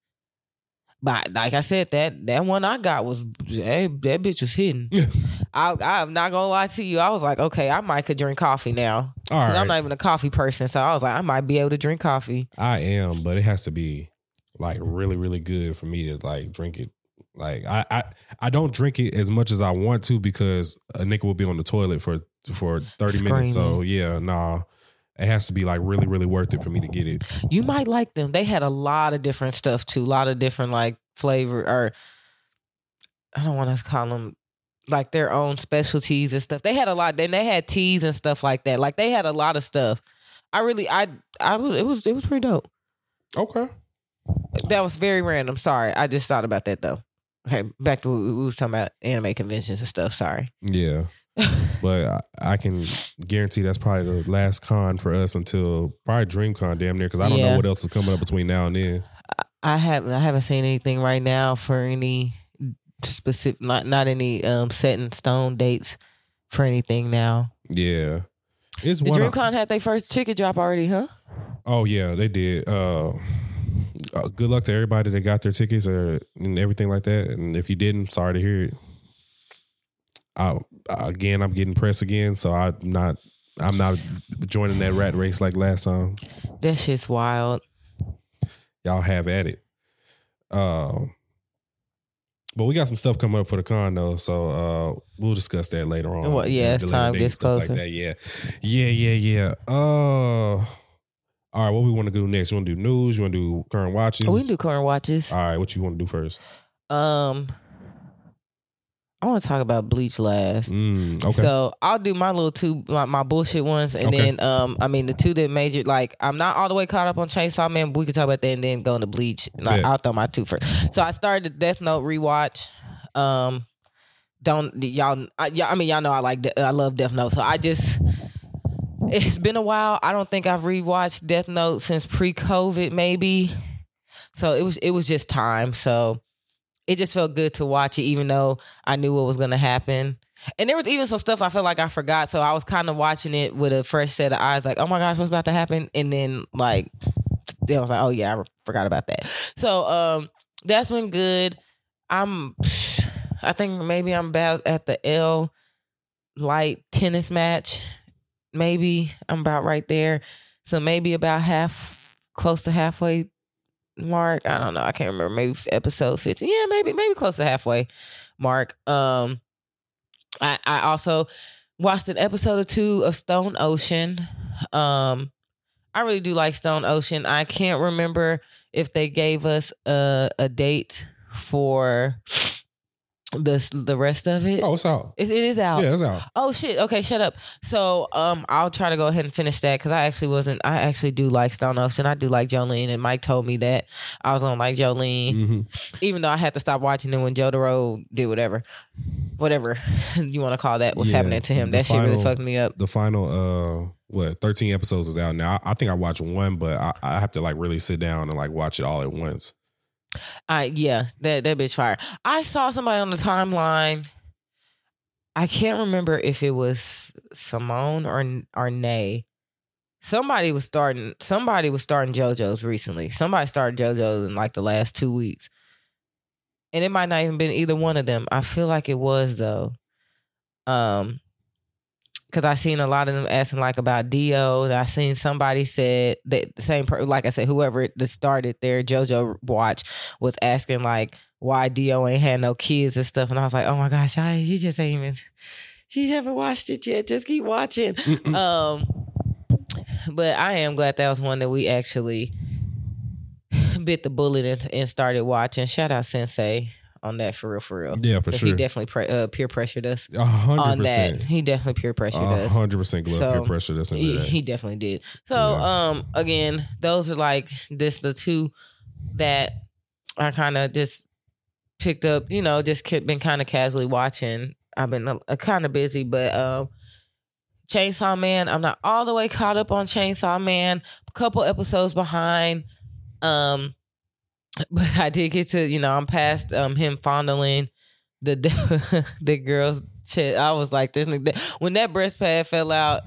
But like I said, that that one I got was hey, that bitch was hidden. I I'm not gonna lie to you. I was like, okay, I might could drink coffee now. All right, I'm not even a coffee person, so I was like, I might be able to drink coffee. I am, but it has to be like really, really good for me to like drink it. Like I, I, I don't drink it as much as I want to because a nigga will be on the toilet for for thirty minutes. So yeah, nah, it has to be like really, really worth it for me to get it. You might like them. They had a lot of different stuff too. A lot of different like flavor or I don't want to call them like their own specialties and stuff. They had a lot. Then they had teas and stuff like that. Like they had a lot of stuff. I really, I, I was, it was, it was pretty dope. Okay. That was very random. Sorry, I just thought about that though. Okay, back to what we we was talking about anime conventions and stuff. Sorry. Yeah, but I, I can guarantee that's probably the last con for us until probably DreamCon, damn near, because I don't Yeah. know what else is coming up between now and then. I haven't I haven't seen anything right now for any specific not not any um set in stone dates for anything now. Yeah, it's The. DreamCon had their first ticket drop already, huh? Oh yeah, they did. Uh, uh, good luck to everybody that got their tickets or and everything like that. And if you didn't, sorry to hear it. I, again, I'm getting pressed again, so I'm not. I'm not joining that rat race like last time. That shit's wild. Y'all have at it. Um, but we got some stuff coming up for the con though, so uh, we'll discuss that later on. Well, yeah, as time gets closer. Like that. Yeah, yeah, yeah, yeah. Uh, all right. What we want to do next? You want to do news? You want to do current watches? we can do current watches. All right, what you want to do first? Um I want to talk about Bleach last. Mm, okay. So I'll do my little two my, my bullshit ones and Okay. then um I mean the two that major like I'm not all the way caught up on Chainsaw Man, but we can talk about that and then go into Bleach. Like, Bet. I'll throw my two first. So I started the Death Note rewatch. Um don't y'all I, y'all, I mean y'all know I like I love Death Note. So I just it's been a while. I don't think I've rewatched Death Note since pre-COVID maybe. So it was it was just time. So it just felt good to watch it, even though I knew what was gonna happen. And there was even some stuff I felt like I forgot, so I was kind of watching it with a fresh set of eyes, like, "Oh my gosh, what's about to happen?" And then like, I was like, "Oh yeah, I forgot about that." So um, that's been good. I'm, I think maybe I'm about at the L light tennis match. Maybe I'm about right there. So maybe about half, close to halfway mark. I don't know. I can't remember. Maybe episode 15. Yeah, maybe maybe close to halfway mark. Um I I also watched an episode or two of Stone Ocean. Um I really do like Stone Ocean. I can't remember if they gave us a a date for the the rest of it. oh, it's out. It, it is out. Yeah, it's out. Oh shit. Okay, shut up. So um I'll try to go ahead and finish that because I actually wasn't I actually do like Stone Ocean. I do like Jolyne and Mike told me that I was gonna like Jolyne. hmm Even though I had to stop watching it when Jotaro did whatever. Whatever you want to call that was Yeah, happening to him. That shit really fucked me up. The final, uh, what, 13 episodes is out now. I, I think I watched one, but I, I have to like really sit down and like watch it all at once. I yeah, that that bitch fire. I saw somebody on the timeline. I can't remember if it was Simone or or Nay. Somebody was starting. Somebody was starting JoJo's recently. Somebody started JoJo's in like the last two weeks, and it might not even been either one of them. I feel like it was though. Um, because I seen a lot of them asking like about Dio. And I seen somebody said that the same per like I said, whoever that started their JoJo watch was asking like why Dio ain't had no kids and stuff. And I was like, oh my gosh, I, you just ain't even, she haven't watched it yet. Just keep watching. Um, but I am glad that was one that we actually bit the bullet and, and started watching. Shout out Sensei on that for real, for real. Yeah, for sure. He definitely pre- uh, peer pressured us A hundred on that. He definitely peer pressured us. hundred percent glove So, peer pressure. That's He, he definitely did. So, Yeah. um, again, those are like this the two that I kind of just picked up. You know, just kept, been kind of casually watching. I've been kind of busy, but um, Chainsaw Man. I'm not all the way caught up on Chainsaw Man. A couple episodes behind. Um, but I did get to you know I'm past um him fondling the the girl's chest. I was like this when that breast pad fell out.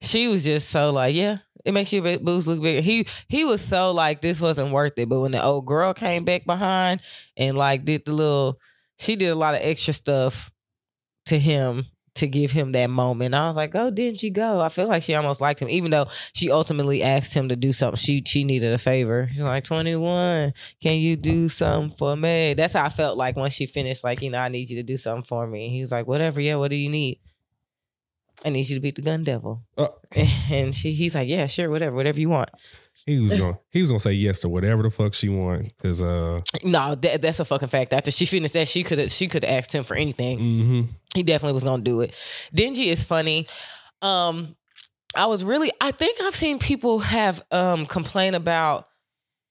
She was just so like yeah. It makes your boobs look bigger. He he was so like this wasn't worth it. But when the old girl came back behind and like did the little, she did a lot of extra stuff to him to give him that moment. I was like, oh, didn't you go? I feel like she almost liked him, even though she ultimately asked him to do something. She she needed a favor. She's like, 21, can you do something for me? That's how I felt like when she finished, like, you know, I need you to do something for me. And he was like, whatever, yeah, what do you need? I need you to beat the gun devil. Uh. And she he's like, Yeah, sure, whatever, whatever you want. He was gonna he was gonna say yes to whatever the fuck she want because uh No, that, that's a fucking fact. After she finished that, she could have she could have asked him for anything. hmm He definitely was gonna do it. Denji is funny. Um, I was really I think I've seen people have um complain about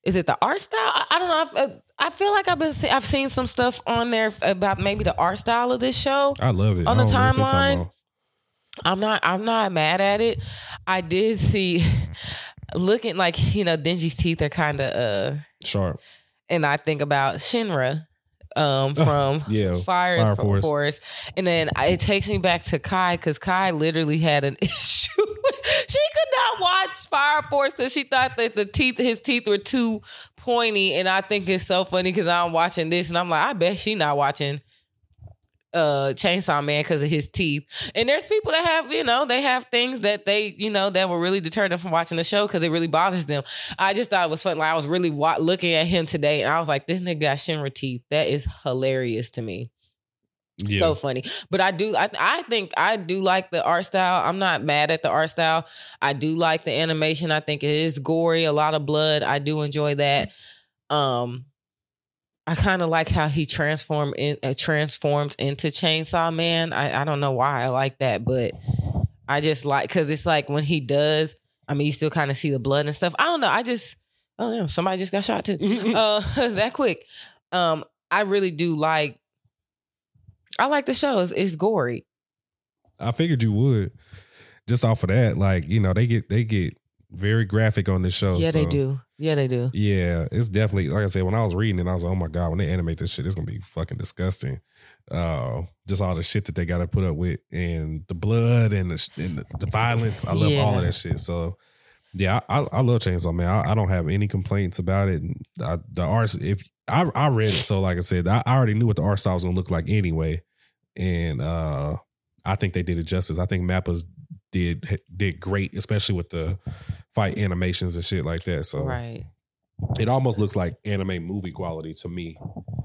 is it the art style? I, I don't know. I've, uh, I feel like I've been see, I've seen some stuff on there about maybe the art style of this show. I love it On the I don't know what they're talking timeline. I'm not I'm not mad at it. I did see looking like you know Denji's teeth are kind of uh sharp and I think about Shinra um, from yeah, Fire, Fire Force. Force. and then it takes me back to Kai because Kai literally had an issue. she could not watch Fire Force because she thought that the teeth, his teeth were too pointy, and I think it's so funny because I'm watching this and I'm like, I bet she not watching uh chainsaw man because of his teeth. And there's people that have you know they have things that they you know that will really deter them from watching the show because it really bothers them. I just thought it was fun like i was really wa- looking at him today and i was like this nigga got shinra teeth. That is hilarious to me. Yeah. so funny. But i do I, I think i do like the art style. I'm not mad at the art style. I do like the animation. I think it is gory a lot of blood. I do enjoy that. Um I kind of like how he transform in uh, transforms into Chainsaw Man. I, I don't know why I like that, but I just like because it's like when he does. I mean, you still kind of see the blood and stuff. I don't know. I just oh yeah, somebody just got shot too. uh, that quick. Um, I really do like. I like the show. It's, it's gory. I figured you would just off of that like you know they get they get very graphic on this show yeah, they do. Yeah, they do. Yeah, it's definitely like I said when I was reading it, I was like, oh my god, when they animate this shit, it's gonna be fucking disgusting. Uh, just all the shit that they got to put up with, and the blood and the, and the, violence. I love all of that shit. So yeah, I, I, I love Chainsaw Man. I, I don't have any complaints about it. I, the art, if I I read it, so like I said, I, I already knew what the art style was gonna look like anyway, and uh, I think they did it justice. I think Mappa's did did great, especially with the fight animations and shit like that. So Right. it almost looks like anime movie quality to me.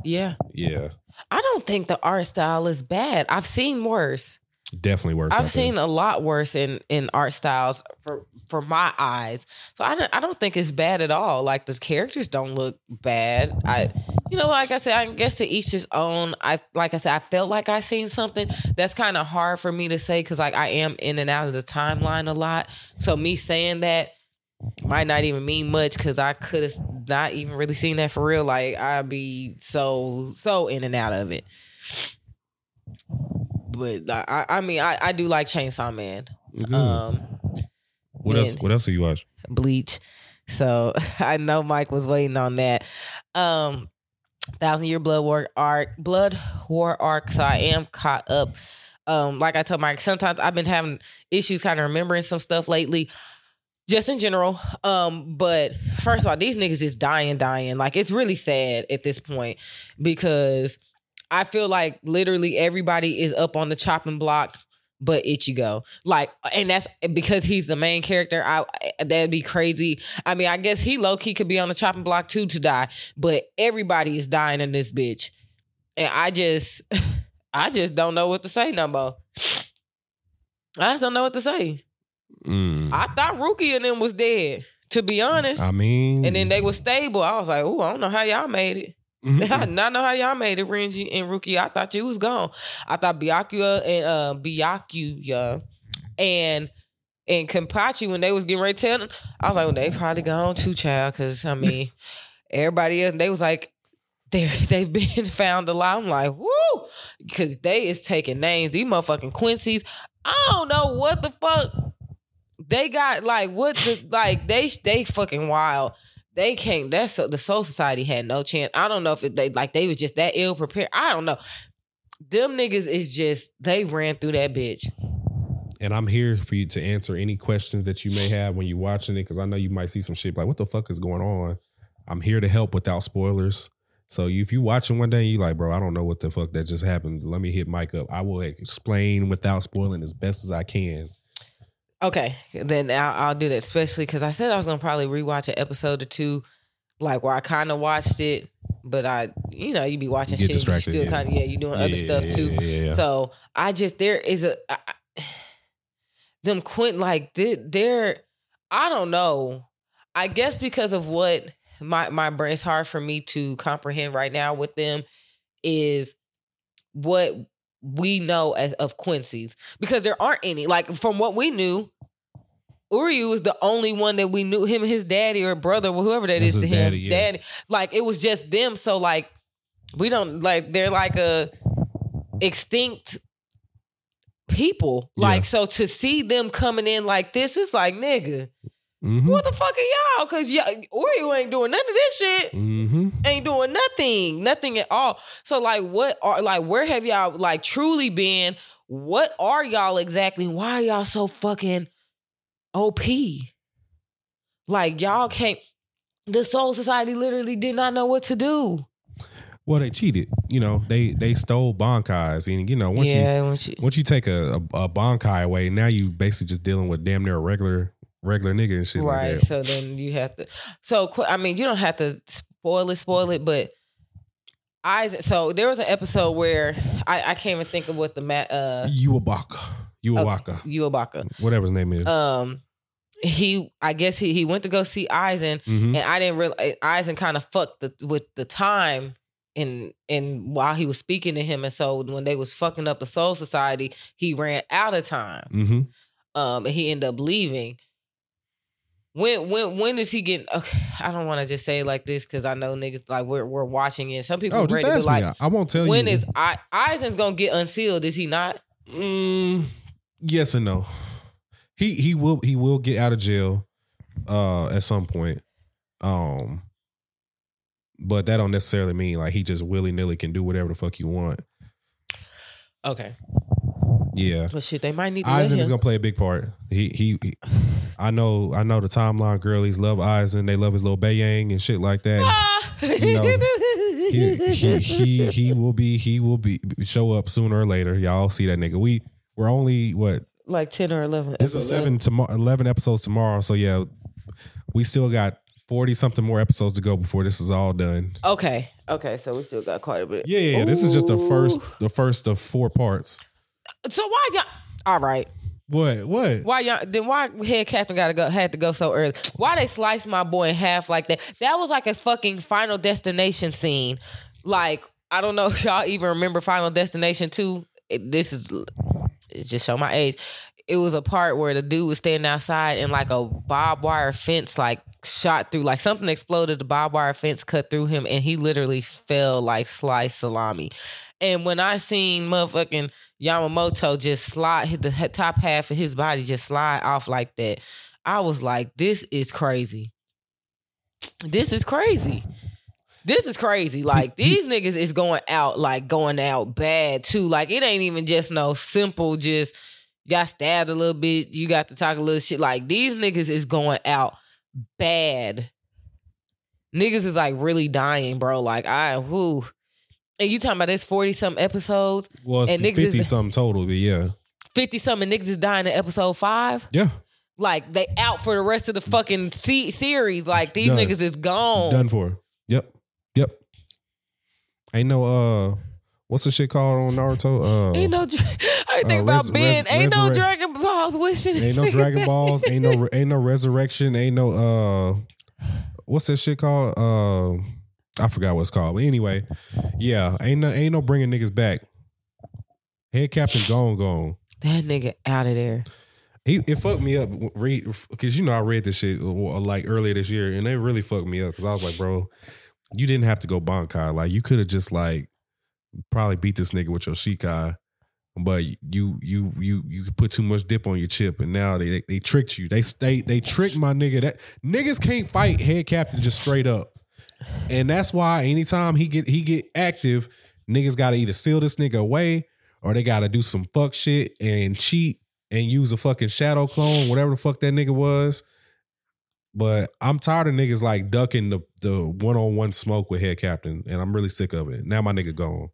Yeah. Yeah, I don't think the art style is bad. I've seen worse. Definitely worse. I've seen a lot worse in in art styles for for my eyes. So I don't I don't think it's bad at all. Like the characters don't look bad. I you know like I said I guess to each his own. I like I said I felt like I seen something that's kind of hard for me to say cuz like I am in and out of the timeline a lot. So me saying that might not even mean much cuz I could have not even really seen that for real. Like I'd be so so in and out of it. But I, I mean, I, I do like Chainsaw Man. Good. Um, what else? What else do you watch? Bleach. So I know Mike was waiting on that. Um, Thousand Year Blood War arc, Blood War arc. So I am caught up. Um, like I told Mike, sometimes I've been having issues kind of remembering some stuff lately. Just in general. Um, but first of all, these niggas is dying, dying. Like it's really sad at this point because I feel like literally everybody is up on the chopping block but Ichigo. Like, and that's because he's the main character. I that'd be crazy. I mean, I guess he low key could be on the chopping block too to die, but everybody is dying in this bitch, and I just, I just don't know what to say no more. I just don't know what to say. Mm. I thought Rukia and them was dead, to be honest. I mean, and then they were stable. I was like, oh, I don't know how y'all made it. Mhm. I not know how y'all made it, Renji and Rukia. I thought you was gone. I thought Byakuya and uh Byakuya and and Kenpachi when they was getting ready to tell them, I was like, well, they probably gone too, child. Cause I mean, everybody else, they was like, they they've been found alive. I'm like, woo, because they is taking names. These motherfucking Quincy's. I don't know what the fuck they got. Like what the like they they fucking wild. They came. That's the Soul Society had no chance. I don't know if it, they like they was just that ill prepared. I don't know. Them niggas is just they ran through that bitch. and I'm here for you to answer any questions that you may have when you're watching it, because I know you might see some shit like, "What the fuck is going on?" I'm here to help without spoilers. So if you watching one day, and you like, bro, I don't know what the fuck that just happened. Let me hit Mike up. I will explain without spoiling as best as I can. Okay, then I'll, I'll do that, especially because I said I was gonna probably rewatch an episode or two, like where I kind of watched it, but I, you know, you be watching You get shit, you distracted, still yeah. kind of yeah, you doing other Yeah, stuff yeah, too. yeah, yeah, yeah. So I just there is a I, them Quint like did there. I don't know. I guess because of what my my brain's hard for me to comprehend right now with them is what we know as of Quincy's because there aren't any like from what we knew. Uryu was the only one that we knew him and his daddy or brother or whoever that That's is to him. daddy, yeah. Daddy, like it was just them. So like we don't like they're like a extinct people. Like Yeah. so to see them coming in like this is like nigga, Mm-hmm. what the fuck are y'all? Cause y'all Uryu ain't doing none of this shit Mm-hmm. ain't doing nothing, nothing at all. So like, what are like? Where have y'all like truly been? What are y'all exactly? Why are y'all so fucking op? Like y'all can't. The Soul Society literally did not know what to do. Well, they cheated. You know, they they stole Bankais, and you know, once you yeah, when she, once you take a, a, a Bankai away, now you basically just dealing with damn near a regular regular nigga and shit right. like that. So then you have to. So I mean, you don't have to spoil it, spoil it, but. I so there was an episode where I, I can't even think of what the ma- uh Uwabaka, Uwaka, Yuabaka. whatever his name is. um he I guess he he went to go see Aizen Mhm. and I didn't realize Aizen kind of fucked the, with the time and and while he was speaking to him and so when they was fucking up the soul society he ran out of time Mhm. um and he ended up leaving when when when is he getting okay, I don't want to just say it like this because I know niggas like we're we're watching it some people Oh, just ask like me. I- I won't tell when you. When is I, Aizen's gonna get unsealed is he not Mm, yes and no. He he will he will get out of jail uh at some point. Um but that don't necessarily mean like he just willy nilly can do whatever the fuck you want. okay Yeah. but shit they might need to Aizen is gonna play a big part. He, he he I know I know the timeline girlies love Aizen, they love his little bayang and shit like that. You know, he, he he he will be he will be show up sooner or later. Y'all see that nigga. We we're only what like 10 or 11 It's episodes. eleven tomorrow, eleven episodes tomorrow. So yeah, we still got forty something more episodes to go before this is all done. okay okay so we still got quite a bit Yeah, yeah. This is just the first, the first of four parts. so why y'all all right What? What? why y'all then why head captain gotta go had to go so early? Why they sliced my boy in half like that? That was like a fucking final destination scene. Like i don't know if y'all even remember final destination 2 this is it just show my age it was a part where the dude was standing outside and like a barbed wire fence like shot through like something exploded the barbed wire fence cut through him and he literally fell like sliced salami and when i seen motherfucking yamamoto just slide hit the top half of his body just slide off like that i was like this is crazy this is crazy this is crazy. Like these niggas is going out, like going out bad too. Like it ain't even just no simple, just got stabbed a little bit. You got to talk a little shit. Like these niggas is going out bad. Niggas is like really dying, bro. Like I, who And you talking about this forty some episodes, Well, it's And niggas fifty is- something total, but yeah, fifty something niggas is dying in episode five. yeah, Like they out for the rest of the fucking se- series. Like these Done. niggas is gone. done for. Yep, yep. Ain't no uh, what's the shit called on Naruto? Uh, Ain't no, I Uh, think about res- Ben. res- Ain't no Dragon Balls wishing. Ain't no Dragon Balls. Ain't no ain't no resurrection. Ain't no uh, what's that shit called? Uh, I forgot what it's called. But anyway, yeah, ain't no ain't no bringing niggas back. Head captain gone gone. That nigga out of there. He it fucked me up. Read because you know I read this shit like earlier this year, and it really fucked me up because I was like, bro, you didn't have to go Bankai. Like you could have just like probably beat this nigga with your Shikai. But you you you you put too much dip on your chip, and now they they, they tricked you. They they they tricked my nigga. That niggas can't fight head captain just straight up, and that's why anytime he get he get active, niggas got to either steal this nigga away or they got to do some fuck shit and cheat and use a fucking shadow clone, whatever the fuck that nigga was. But I'm tired of niggas like ducking the the one on one smoke with head captain, and I'm really sick of it. Now my nigga gone.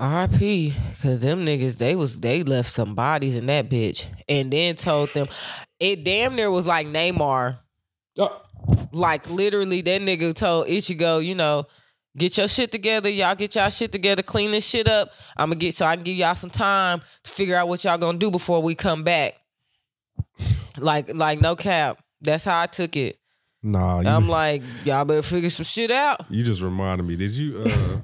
R.I.P. Cause them niggas, they was they left some bodies in that bitch, and then told them it damn near was like Neymar. Oh. Like literally, that nigga told Ichigo, you know, get your shit together. Y'all get y'all shit together, clean this shit up. I'm gonna get so I can give y'all some time to figure out what y'all gonna do before we come back. Like, like no cap. That's how I took it. Nah, you, I'm like, y'all better figure some shit out. you just reminded me. Did you uh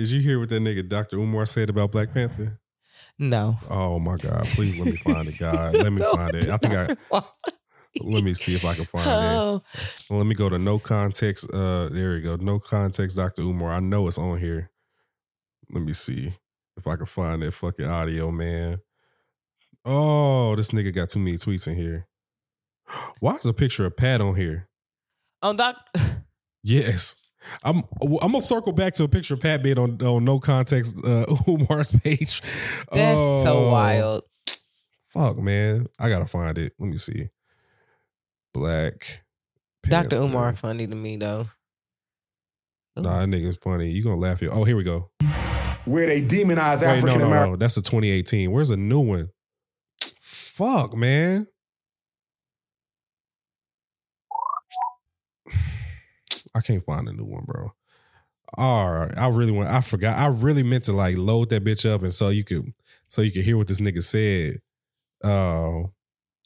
did you hear what that nigga Dr. Umar said about Black Panther? No. Oh my God! Please let me find it, God. Let me find it. I think I let me see if I can find it. Oh, Well, let me go to no context. Uh, there we go. No context, Dr. Umar. I know it's on here. Let me see if I can find that fucking audio, man. Oh, this nigga got too many tweets in here. Why is a picture of Pat on here? on doc. Yes. I'm I'm gonna circle back to a picture of Pat being on, on no context uh Umar's page. That's so Oh, wild. Fuck man. I gotta find it. Let me see. Black Dr. Umar funny to me though. Ooh. Nah, that nigga's funny. You gonna laugh here. Oh, here we go. where they demonize Wait, no, African no, no. That's a 2018. Where's a new one? Fuck, man. I can't find a new one, bro. All right, I really want. I forgot. I really meant to like load that bitch up, and so you could, so you could hear what this nigga said. Uh,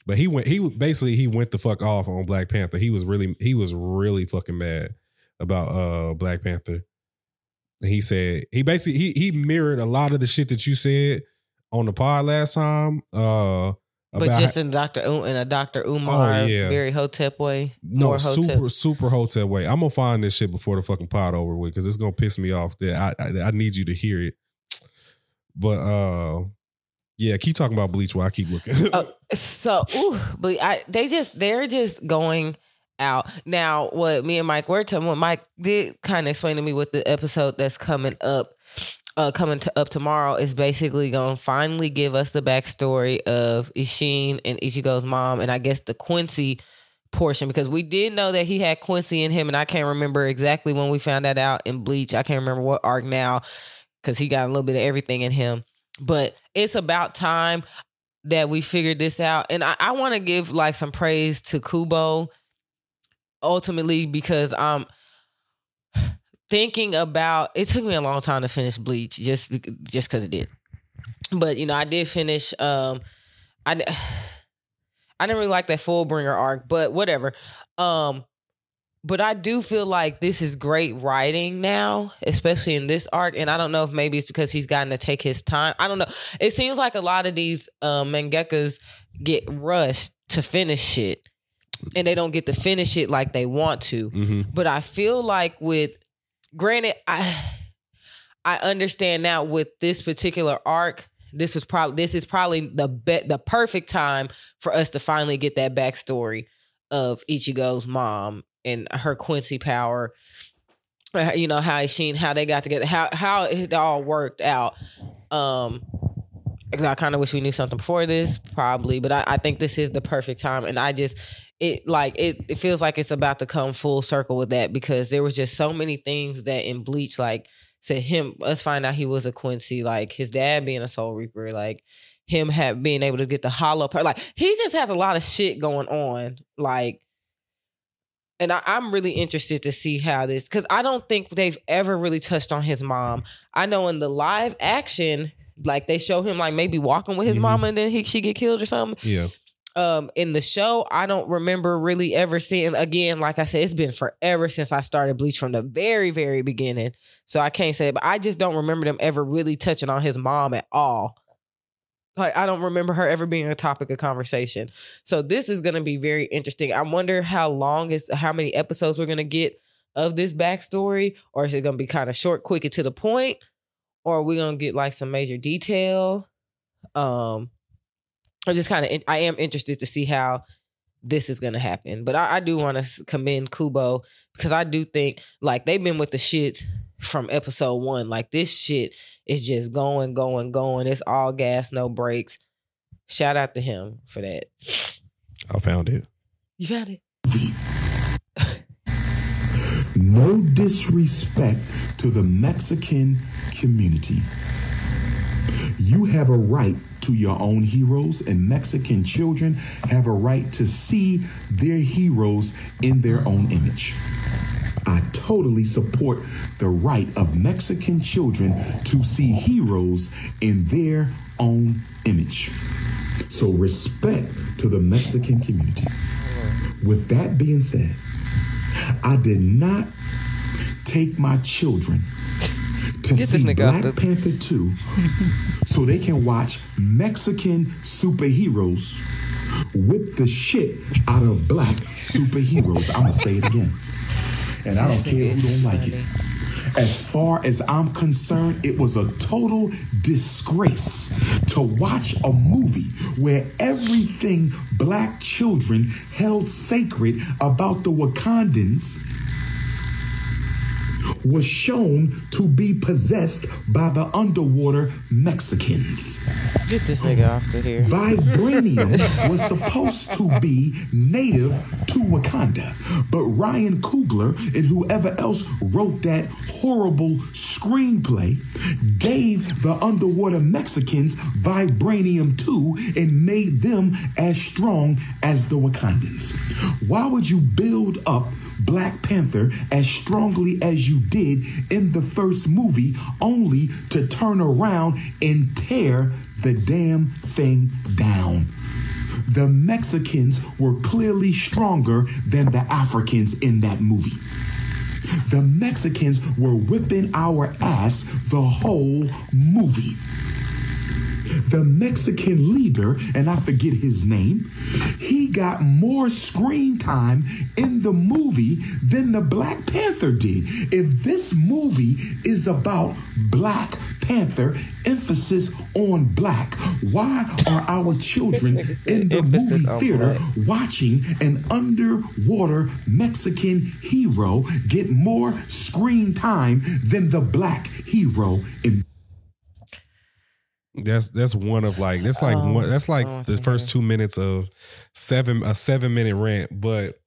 but he went. He basically he went the fuck off on Black Panther. He was really, he was really fucking mad about uh Black Panther. And he said he basically he he mirrored a lot of the shit that you said on the pod last time. Uh, But about just in Dr. Um, in a Dr. Umar Oh, yeah. very Hotep way. no More Hotep. super super hotel way. I'm gonna find this shit before the fucking pod over with because it's gonna piss me off. That I, I I need you to hear it. But uh, yeah, keep talking about Bleach while I keep looking. Uh, so ooh, but I they just they're just going out now. What me and Mike were talking, what Mike did kind of explain to me what the episode that's coming up, uh, coming to, up tomorrow is basically going to finally give us the backstory of Isshin and Ichigo's mom, and I guess the Quincy portion because we did know that he had Quincy in him, and I can't remember exactly when we found that out in Bleach. I can't remember what arc now because he got a little bit of everything in him. But it's about time that we figured this out. And I, I want to give like some praise to Kubo ultimately because I'm thinking about it took me a long time to finish Bleach just just because it did. But you know, I did finish um I I didn't really like that Fullbringer arc, but whatever. Um but I do feel like this is great writing now, especially in this arc. And I don't know if maybe it's because he's gotten to take his time. I don't know. It seems like a lot of these um, mangakas get rushed to finish shit, and they don't get to finish it like they want to. hmm But I feel like with, granted, I I understand now with this particular arc. This was probably this is probably the be- the perfect time for us to finally get that backstory of Ichigo's mom and her Quincy power. Uh, You know how Isshin, how they got together, how how it all worked out. Um, I kind of wish we knew something before this, probably, but I, I think this is the perfect time, and I just it like it it feels like it's about to come full circle with that because there was just so many things that in Bleach like said him us find out he was a Quincy, like his dad being a Soul Reaper, like him have being able to get the hollow part, like he just has a lot of shit going on, like. And I, I'm really interested to see how this, because I don't think they've ever really touched on his mom. I know in the live action, like they show him like maybe walking with his Mhm. mama and then he she get killed or something. Yeah. Um, in the show, I don't remember really ever seeing again. Like I said, it's been forever since I started Bleach from the very, very beginning. So I can't say, but I just don't remember them ever really touching on his mom at all. Like I don't remember her ever being a topic of conversation. So this is going to be very interesting. I wonder how long is how many episodes we're going to get of this backstory, or is it going to be kind of short, quick, and to the point, or are we going to get like some major detail? Um, I'm just kind of I am interested to see how this is going to happen. But I, I do want to commend Kubo because I do think like they've been with the shit from episode one. Like this shit is just going, going, going. It's all gas, no brakes. Shout out to him for that. I found it. You found it. No disrespect to the Mexican community. You have a right to your own heroes, and Mexican children have a right to see their heroes in their own image. I totally support the right of Mexican children to see heroes in their own image. So, respect to the Mexican community. With that being said, I did not take my children to Get this see Black the- Panther 2 so they can watch Mexican superheroes whip the shit out of black superheroes. I'm going to say it again. And I don't care who don't like it. As far as I'm concerned, it was a total disgrace to watch a movie where everything black children held sacred about the Wakandans was shown to be possessed by the underwater Mexicans. Get this nigga oh. off the here. Vibranium was supposed to be native to Wakanda, but Ryan Coogler and whoever else wrote that horrible screenplay gave the underwater Mexicans Vibranium too and made them as strong as the Wakandans. Why would you build up Black Panther as strongly as you did in the first movie, only to turn around and tear the damn thing down. The Mexicans were clearly stronger than the Africans in that movie. The Mexicans were whipping our ass the whole movie. The Mexican leader, and I forget his name, he got more screen time in the movie than the Black Panther did. If this movie is about Black Panther, emphasis on black, why are our children in the Emphasis movie theater watching an underwater Mexican hero get more screen time than the black hero in That's that's one of like that's like Oh, one that's like oh, the first two minutes of seven a seven minute rant, but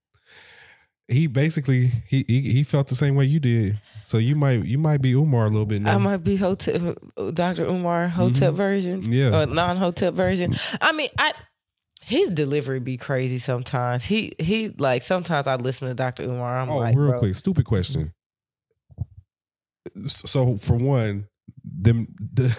he basically he, he he felt the same way you did. So you might you might be Umar a little bit now. I might be hotel Dr. Umar hotel version. Mm-hmm. Yeah. Or non hotel version. I mean, I his delivery be crazy sometimes. He he like sometimes I listen to Dr. Umar. I'm oh, like, real bro, quick, stupid question. So for one, them the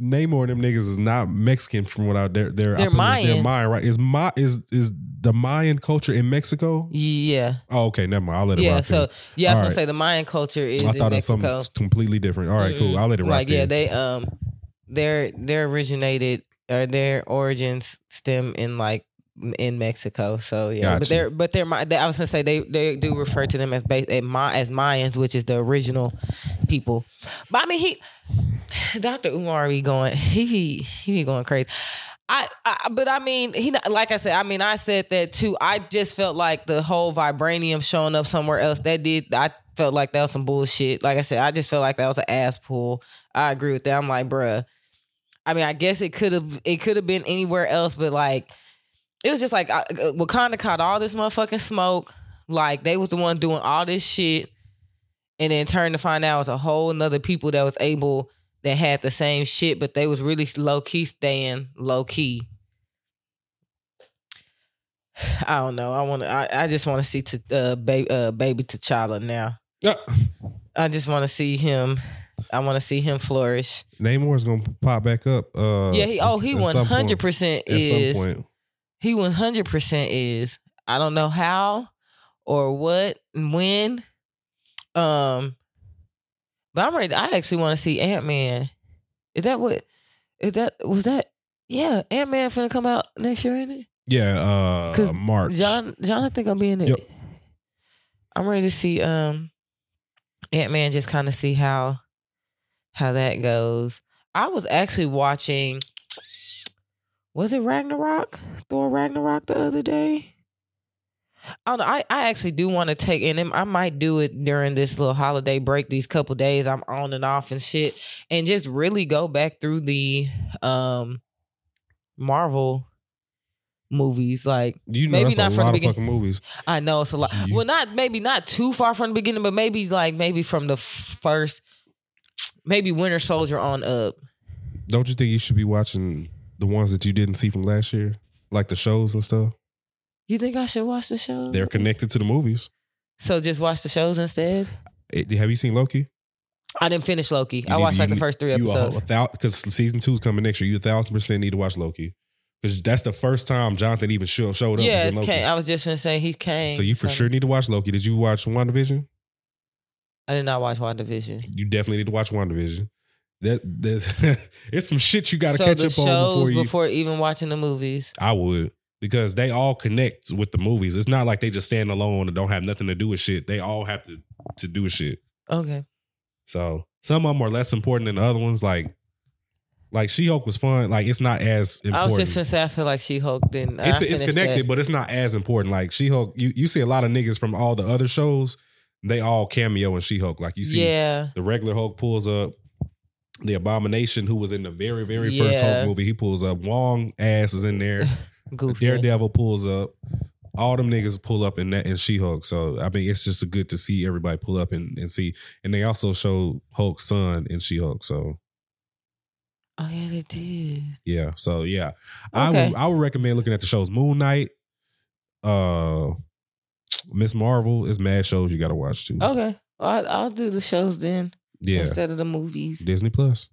Namor and them niggas is not Mexican from what I they're they're, They're Mayan. They're Mayan, right? Is Ma is is the Mayan culture in Mexico? Yeah. Oh, okay, never mind. I'll let it Yeah, so then. yeah, I was All gonna right. say the Mayan culture is I in thought it was Mexico. something completely different. All right, cool. Mm-mm. I'll let it rock. Like yeah, then. they um their their originated or their origins stem in like in Mexico. So yeah, but they're but they're they, I was gonna say they they do refer to them as bas- as eh, Ma- as Mayans, which is the original people. But I mean he Dr. Umar be going he he he going crazy. I, I but I mean he like I said I mean I said that too. I just felt like the whole vibranium showing up somewhere else that did I felt like that was some bullshit. Like I said, I just felt like that was an ass pull. I agree with that. I'm like, bruh. I mean, I guess it could have it could have been anywhere else, but like it was just like uh, Wakanda caught all this motherfucking smoke. Like they was the one doing all this shit, and then turned to find out it was a whole another people that was able that had the same shit, but they was really low key staying low key. I don't know. I want to. I, I just want to see to uh, baby uh, baby T'Challa now. Yeah. I just want to see him I want to see him flourish. Namor's gonna pop back up. Uh, yeah, he oh he one hundred percent At some is point, he one hundred percent is. I don't know how or what and when. Um, but I'm ready. I actually want to see Ant Man. Is that what? Is that was that? Yeah, Ant Man finna come out next year, ain't it? yeah. 'Cause Uh, March. John, John, I think I'm being it. Yep. I'm ready to see um Ant Man. Just kind of see how how that goes. I was actually watching. Was it Ragnarok? Thor Ragnarok the other day. I don't know. I, I actually do want to take and I might do it during this little holiday break. These couple days I'm on and off and shit, and just really go back through the um Marvel movies. Like you know, maybe not from the beginning. movies. I know it's a lot. Well, not maybe not too far from the beginning, but maybe like maybe from the first, maybe Winter Soldier on up. Don't you think you should be watching the ones that you didn't see from last year, like the shows and stuff? You think I should watch the shows? They're connected to the movies. so just watch the shows instead. Eh, have you seen Loki? I didn't finish Loki. You I need- watched like you the first three You episodes. because season two is coming next year. You a thousand percent need to watch Loki because that's the first time Jonathan even show, showed up. yeah, was it's Loki. Kang. I was just gonna say he came. So you for sure need to watch Loki. Did you watch WandaVision? I did not watch WandaVision. You definitely need to watch WandaVision. That there's it's some shit you got to so catch up on before you. before even watching the movies. I would because they all connect with the movies. It's not like they just stand alone and don't have nothing to do with shit. They all have to to do with shit. Okay. So some of them are less important than the other ones. Like like She Hulk was fun. Like it's not as important. I was just gonna say I feel like She Hulk didn't. Uh, it's, it's connected, that. but it's not as important. Like She Hulk, you you see a lot of niggas from all the other shows. They all cameo in She Hulk. Like you see, yeah. the regular Hulk pulls up. The Abomination, who was in the very very first Hulk movie, he pulls up. Wong ass is in there. Goofy. Daredevil pulls up. All them niggas pull up in that in She Hulk. So I mean, it's just good to see everybody pull up and, and see. And they also show Hulk's son in She Hulk. So Oh yeah, they did. yeah. So yeah, I would I would recommend looking at the shows. Moon Knight, uh, Miss Marvel is mad shows you got to watch too. Okay. Well, I, I'll do the shows then yeah, instead of the movies. Disney Plus.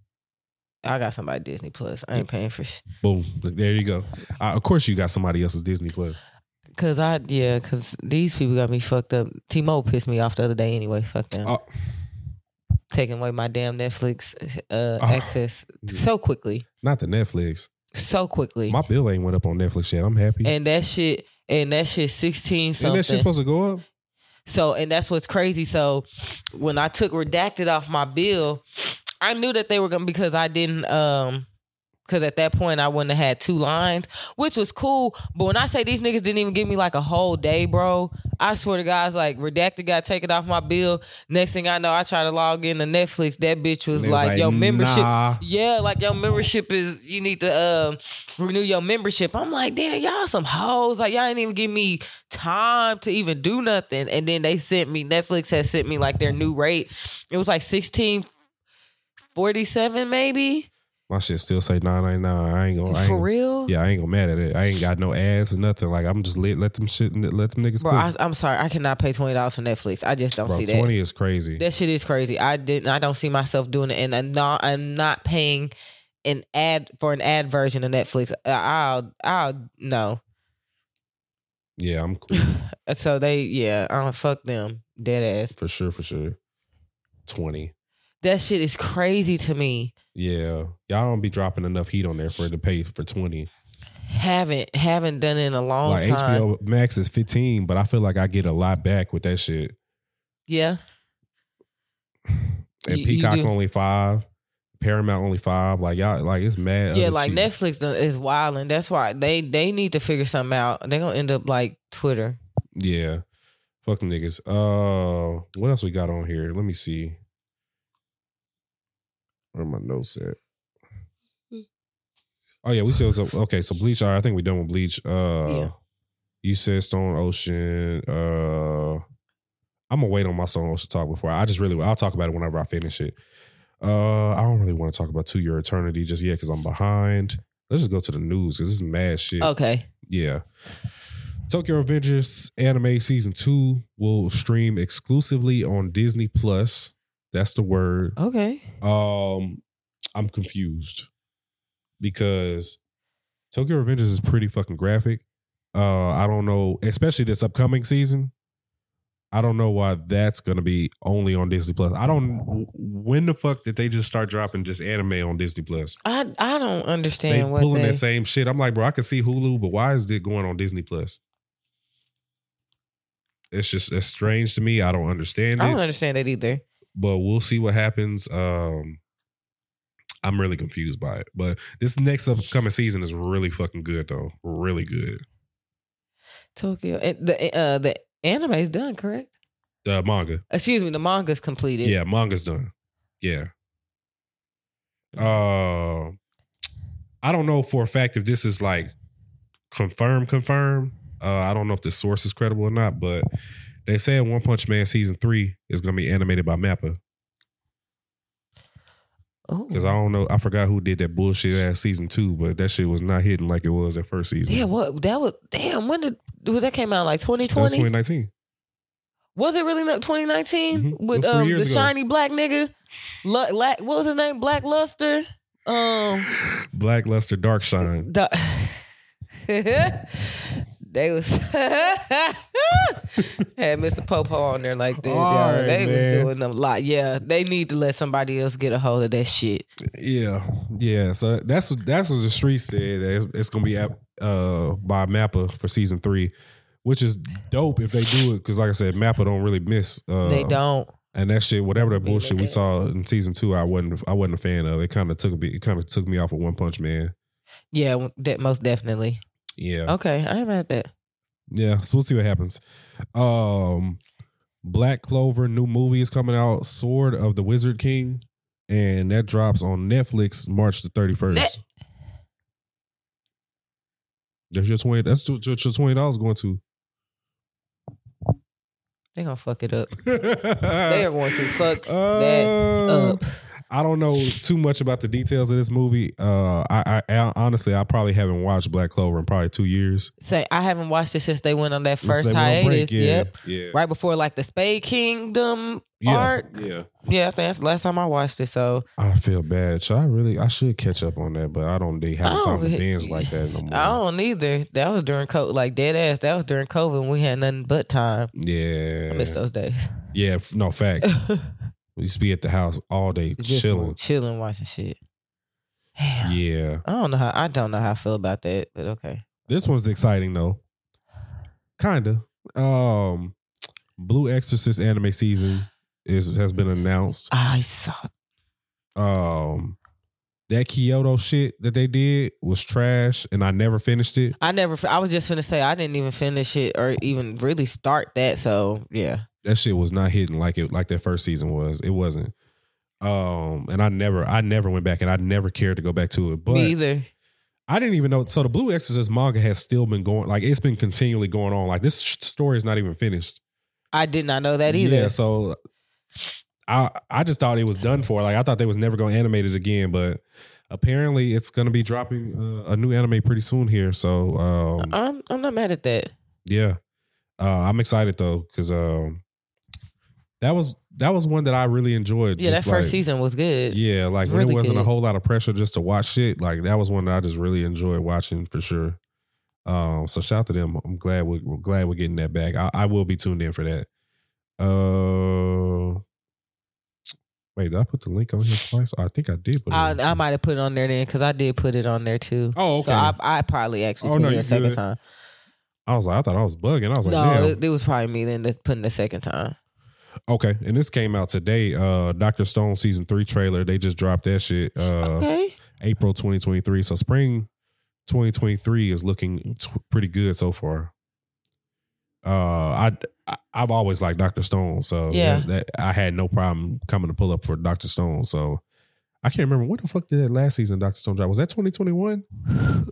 I got somebody Disney Plus. I ain't paying for sh- Boom. There you go. Uh, of course, you got somebody else's Disney Plus. Cause I yeah, cause these people got me fucked up. T-Mobile pissed me off the other day anyway. Fuck them. Oh, Taking away my damn Netflix uh, Oh. access so quickly. not the Netflix. So quickly. My bill ain't went up on Netflix yet. I'm happy. and that shit and that shit 16 Isn't something. that shit supposed to go up? So, and that's what's crazy. So, when I took redacted off my bill, I knew that they were gonna because I didn't um because at that point I wouldn't have had two lines, which was cool. But when I say these niggas didn't even give me like a whole day, bro, I swear to God, like redacted got taken off my bill. Next thing I know, I try to log in to Netflix. That bitch was was like, like, "Yo, membership." nah. Yeah, like your membership is you need to um renew your membership. I'm like, damn, y'all some hoes. Like y'all didn't even give me time to even do nothing. And then they sent me Netflix has sent me like their new rate. It was like sixteen forty seven maybe. My shit still say nine ninety nine. I ain't gonna. I ain't, For real? Yeah, I ain't gonna mad at it. I ain't got no ads or nothing. Like I'm just let let them shit let them niggas Bro. I, I'm sorry, I cannot pay twenty dollars for Netflix. I just don't Bro, see that. twenty is crazy. That shit is crazy. I didn't. I don't see myself doing it, and I'm not. I'm not paying an ad for an ad version of Netflix. I'll. I'll no. yeah, I'm cool So they, yeah, I don't fuck them. Dead ass. for sure. For sure. Twenty. That shit is crazy to me. Yeah, y'all don't be dropping enough heat on there for it to pay for twenty. Haven't haven't done it in a long like time. HBO Max is fifteen, but I feel like I get a lot back with that shit. Yeah, And You- you Peacock do. only five, Paramount only five. Like y'all, like it's mad. yeah. Like cheap. Netflix is wild, and that's why they they need to figure something out. They're gonna end up like Twitter. Yeah. Fuck them niggas. Uh what else we got on here? Let me see. Where my notes at? Oh yeah, we said okay, so Bleach, I think we done with Bleach. Uh Yeah. you said Stone Ocean. Uh I'm gonna wait on my Stone Ocean talk before I just really I'll talk about it whenever I finish it. Uh I don't really want to talk about To Your Eternity just yet because I'm behind. Let's just go to the news because this is mad shit. Okay. Yeah. Tokyo Revengers anime season two will stream exclusively on Disney Plus. That's the word. Okay. Um, I'm confused because Tokyo Revengers is pretty fucking graphic. Uh, I don't know, especially this upcoming season. I don't know why that's gonna be only on Disney Plus. I don't. When the fuck did they just start dropping just anime on Disney Plus? I I don't They understand what pulling they. that same shit. I'm like, bro, I can see Hulu, but why is it going on Disney Plus? It's just it's strange to me. I don't understand I don't understand that either. but we'll see what happens. Um, I'm really confused by it, but this next upcoming season is really fucking good, though. Really good. Tokyo. The uh the anime's done, correct? The manga, Excuse me, the manga's completed. yeah, manga's done. Yeah. Uh, I don't know for a fact if this is like confirmed, confirmed. Uh, I don't know if the source is credible or not, but they said One Punch Man season three is gonna be animated by Mappa. Oh. Because I don't know, I forgot who did that bullshit ass season two, but that shit was not hitting like it was that first season. Yeah, what that was damn, when did was that came out like was 2020? 2019. Was it really not 2019 Mhm. It with was three um years the ago. shiny black nigga? Lu- la- what was his name? Black Luster. Um, Blackluster Dark Shine. the- they was had Mr. Popo on there like that. All y'all. right, they man. was doing them a lot. Yeah, they need to let somebody else get a hold of that shit. Yeah, yeah. So that's what that's what the street said. It's, it's gonna be at, uh by Mappa for season three, which is dope if they do it. Because like I said, Mappa don't really miss. Uh, they don't. And that shit, whatever that bullshit we saw in season two, I wasn't I wasn't a fan of. It kind of took me. It kind of took me off of One Punch Man. Yeah, that most definitely. Yeah. Okay, I mad at that. Yeah, so we'll see what happens. Um Black Clover new movie is coming out, Sword of the Wizard King, and that drops on Netflix March the 31st. Net- That's your 20 that's what your twenty dollars going to. They gonna fuck it up. They are going to fuck that Uh, up. I don't know too much about the details of this movie. Uh, I, I, I honestly, I probably haven't watched Black Clover in probably two years. Say I haven't watched it since they went on that first they hiatus. break, yeah, Yep. yeah, Right before like the Spade Kingdom yeah, arc. yeah. Yeah, I think that's the last time I watched it. So I feel bad. Should I really? I should catch up on that, but I don't really have I time to don't- binge like that no more. I don't either. That was during COVID, like dead ass. That was during COVID when we had nothing but time. Yeah, I miss those days. yeah. No facts. we used to be at the house all day Just chilling. chilling, watching shit. Damn. Yeah, I don't know how. I don't know how I feel about that, but okay. this one's exciting though. Kinda. Um, Blue Exorcist anime season is has been announced. I saw. Um, that Kyoto shit that they did was trash, and I never finished it. I never. I was just gonna say I didn't even finish it or even really start that. So yeah. That shit was not hitting like it like that first season was. It wasn't. Um, and I never, I never went back, and I never cared to go back to it. But Me either. I didn't even know. So the Blue Exorcist manga has still been going, like it's been continually going on. Like this story is not even finished. I did not know that either. Yeah, so I I just thought it was done for. Like I thought they was never going to animate it again, but apparently it's going to be dropping uh, a new anime pretty soon here. So um, I'm I'm not mad at that. yeah, uh, I'm excited though because um, that was that was one that I really enjoyed. Yeah, that first like, season was good. Yeah, like Really it wasn't a whole lot of pressure just to watch shit. Like that was one that I just really enjoyed watching for sure. Um, so shout out to them. I'm glad we're, we're glad we're getting that back. I, I will be tuned in for that. Uh, wait, did I put the link on here twice? I think I did. Put I, on I might have put it on there then because I did put it on there too. Oh, So okay. I, I probably actually Oh, put no, it a second good. time. I was like, I thought I was bugging. I was like, no, it, it was probably me then putting the second time. Okay, and this came out today. Uh, Doctor Stone season three trailer. They just dropped that shit. Uh, okay. April 2023. So spring 2023 is looking t- pretty good so far. Uh, I, I I've always liked Doctor Stone, so Yeah. that, that- I had no problem coming to pull up for Doctor Stone. So I can't remember what the fuck did that last season Doctor Stone drop. Was that 2021?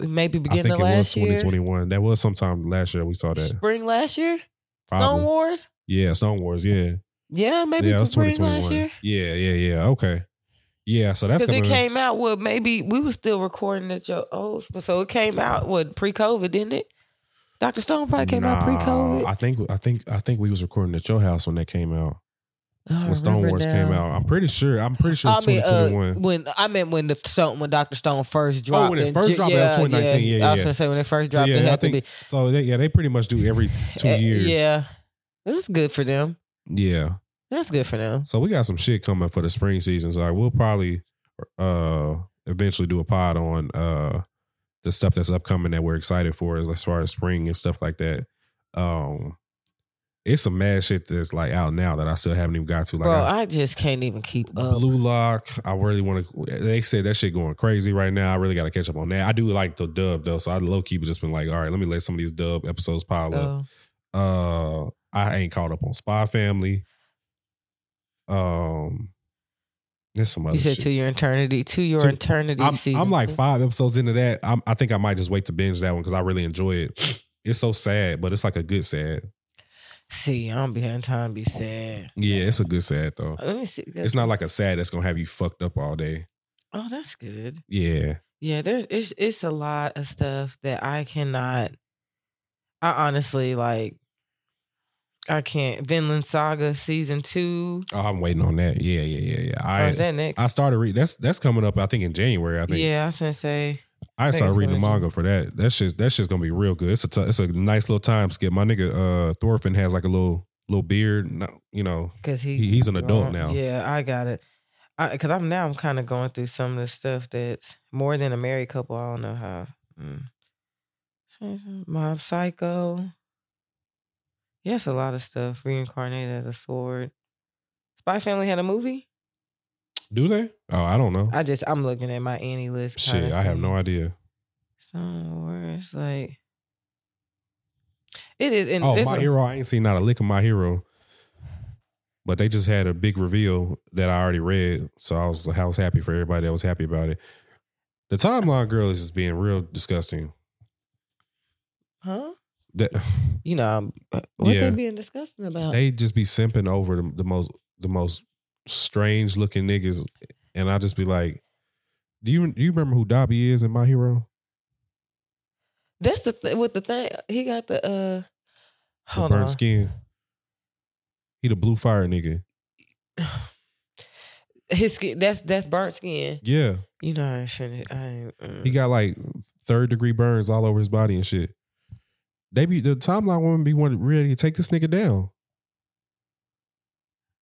Maybe I beginning think of it was last year. 2021. That was sometime last year we saw that. Spring last year? Stone Wars? Yeah, Stone Wars. Yeah, Yeah, maybe yeah, it was spring 2021. last year. Yeah, yeah, yeah. Okay. Yeah, so that's Because it came out with maybe we were still recording at your old, so it came out with pre-COVID, didn't it? Doctor Stone probably came out pre-COVID. I think I think I think we was recording at your house when that came out. I when Stone Wars now. came out. I'm pretty sure. I'm pretty sure I mean, uh, 2021. when I meant when the Stone when Doctor Stone first dropped. Oh, when it first J- dropped, was 2019. Yeah, yeah, I was yeah. gonna say when it first so dropped, yeah, it I had to think be so. They, yeah, they pretty much do every two Eh, years. Yeah, this is good for them. yeah. That's good for now. So we got some shit coming for the spring season. So like, we'll probably uh eventually do a pod on uh the stuff that's upcoming that we're excited for as, far as spring and stuff like that. Um it's some mad shit that's like out now that I still haven't even got to. Like Bro, I- I just can't even keep up. Blue Lock, I really want to. They said that shit going crazy right now. I really got to catch up on that. I do like the dub though, so I low key just been like, all right, let me let some of these dub episodes pile up. Oh. Uh, I ain't caught up on Spy Family. Um, there's some other. you said to your eternity, to your To- eternity I'm, season. I'm like five episodes into that. I'm, I think I might just wait to binge that one because I really enjoy it. It's so sad, but it's like a good sad. See, I don't be having time to be sad. Yeah, it's a good sad though. Let me see. It's not like a sad that's gonna have you fucked up all day. Oh, that's good. Yeah, Yeah, there's it's it's a lot of stuff that I cannot. I honestly like. I can't. Vinland Saga season two. oh, I'm waiting on that. Yeah, yeah, yeah, yeah. I is that next? I started reading. That's that's coming up. I think in January. I think. yeah, I was gonna say. I think started reading the manga for that. That's just that shit's gonna be real good. It's a t- it's a nice little time skip. My nigga uh Thorfinn has like a little little beard. No, you know, Cause he, He- he's an adult now. Yeah, I got it. Cause I'm now I'm kind of going through some of the stuff that's more than a married couple. I don't know how. Mm. Mob Psycho. Yes, a lot of stuff. Reincarnated as a sword. Spy Family had a movie. do they? Oh, I don't know. I just I'm looking at my Annie list. Shit, I have no idea. Somewhere it's like it is. And Oh, my a- hero. I ain't seen not a lick of my hero. But they just had a big reveal that I already read, so I was I was happy for everybody that was happy about it. The timeline girl is just being real disgusting. That You know what Yeah. they being disgusting about? they just be simping over the, the most the most strange looking niggas, and I just be like, "Do you do you remember who Dabi is in My Hero? That's the th- with the thing. He got the uh. The Hold burnt on. skin. He the blue fire nigga. His skin. That's that's burnt skin. Yeah, You know I shouldn't. I ain't, mm. he got like third degree burns all over his body and shit. They be the timeline woman be wanting ready to take this nigga down.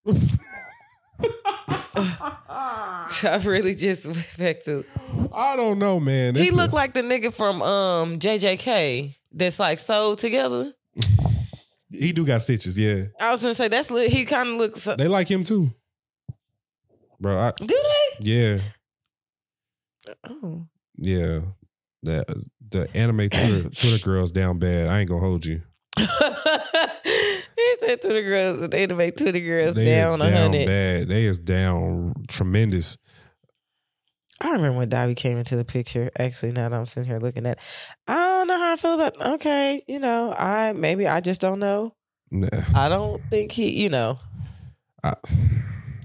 I really just went back to. I don't know, man. He looked like the nigga from um JJK that's like sewed together. he do got stitches. Yeah, I was gonna say that's li- he kind of looks. they like him too, bro. I, Do they? yeah, Oh. yeah. The the anime Twitter, Twitter girls down bad. I ain't gonna hold you. he said to the girls, they to make to the girls They down a hundred. bad. They is down tremendous. I remember when Dabi came into the picture. Actually, now that I'm sitting here looking at, I don't know how I feel about. Okay, you know, I maybe I just don't know. Nah. I don't think he, you know, I-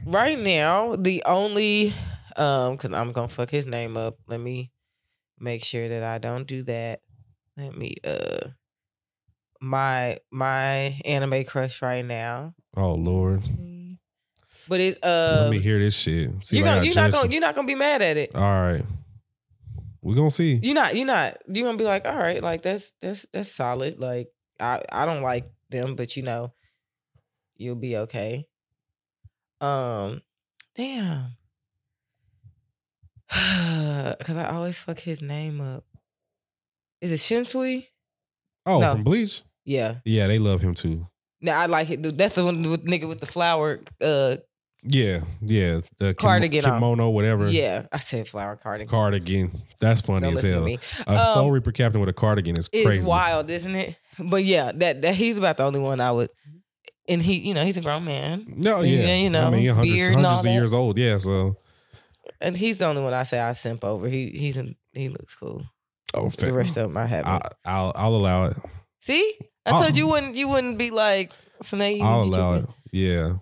right now the only, um, because I'm gonna fuck his name up. Let me make sure that I don't do that. Let me, uh, my my anime crush right now, oh Lord, but it's uh let uh, me hear this shit. See you're gonna you're not gonna you. you're not gonna be mad at it. All right, We're gonna see. You're not. You're not. You're gonna be like, all right, like that's that's that's solid. Like I I don't like them, but you know, you'll be okay. Um, damn. Because I always fuck his name up. Is it Shunsui? Oh, No. from Bleach. Yeah. Yeah, they love him too. Now I like it. That's the one with nigga with the flower. Uh, Yeah, yeah. The kim- Cardigan on. kimono, whatever. yeah. I said flower cardigan. cardigan. That's funny Don't as listen to hell. me. A Um, Soul Reaper captain with a cardigan is It's crazy. wild, isn't it? But yeah, that that he's about the only one I would. And he, you know, he's a grown man. No, yeah, Yeah, you know, I mean, hundreds, beard and all hundreds of that. years old. Yeah, so and he's the only one I say I simp over. He he's in, he looks cool. oh, The rest of them I haven't. I, I'll I'll allow it. See, I I'll- told you wouldn't you wouldn't be like Sinead. I'll allow it. Yeah.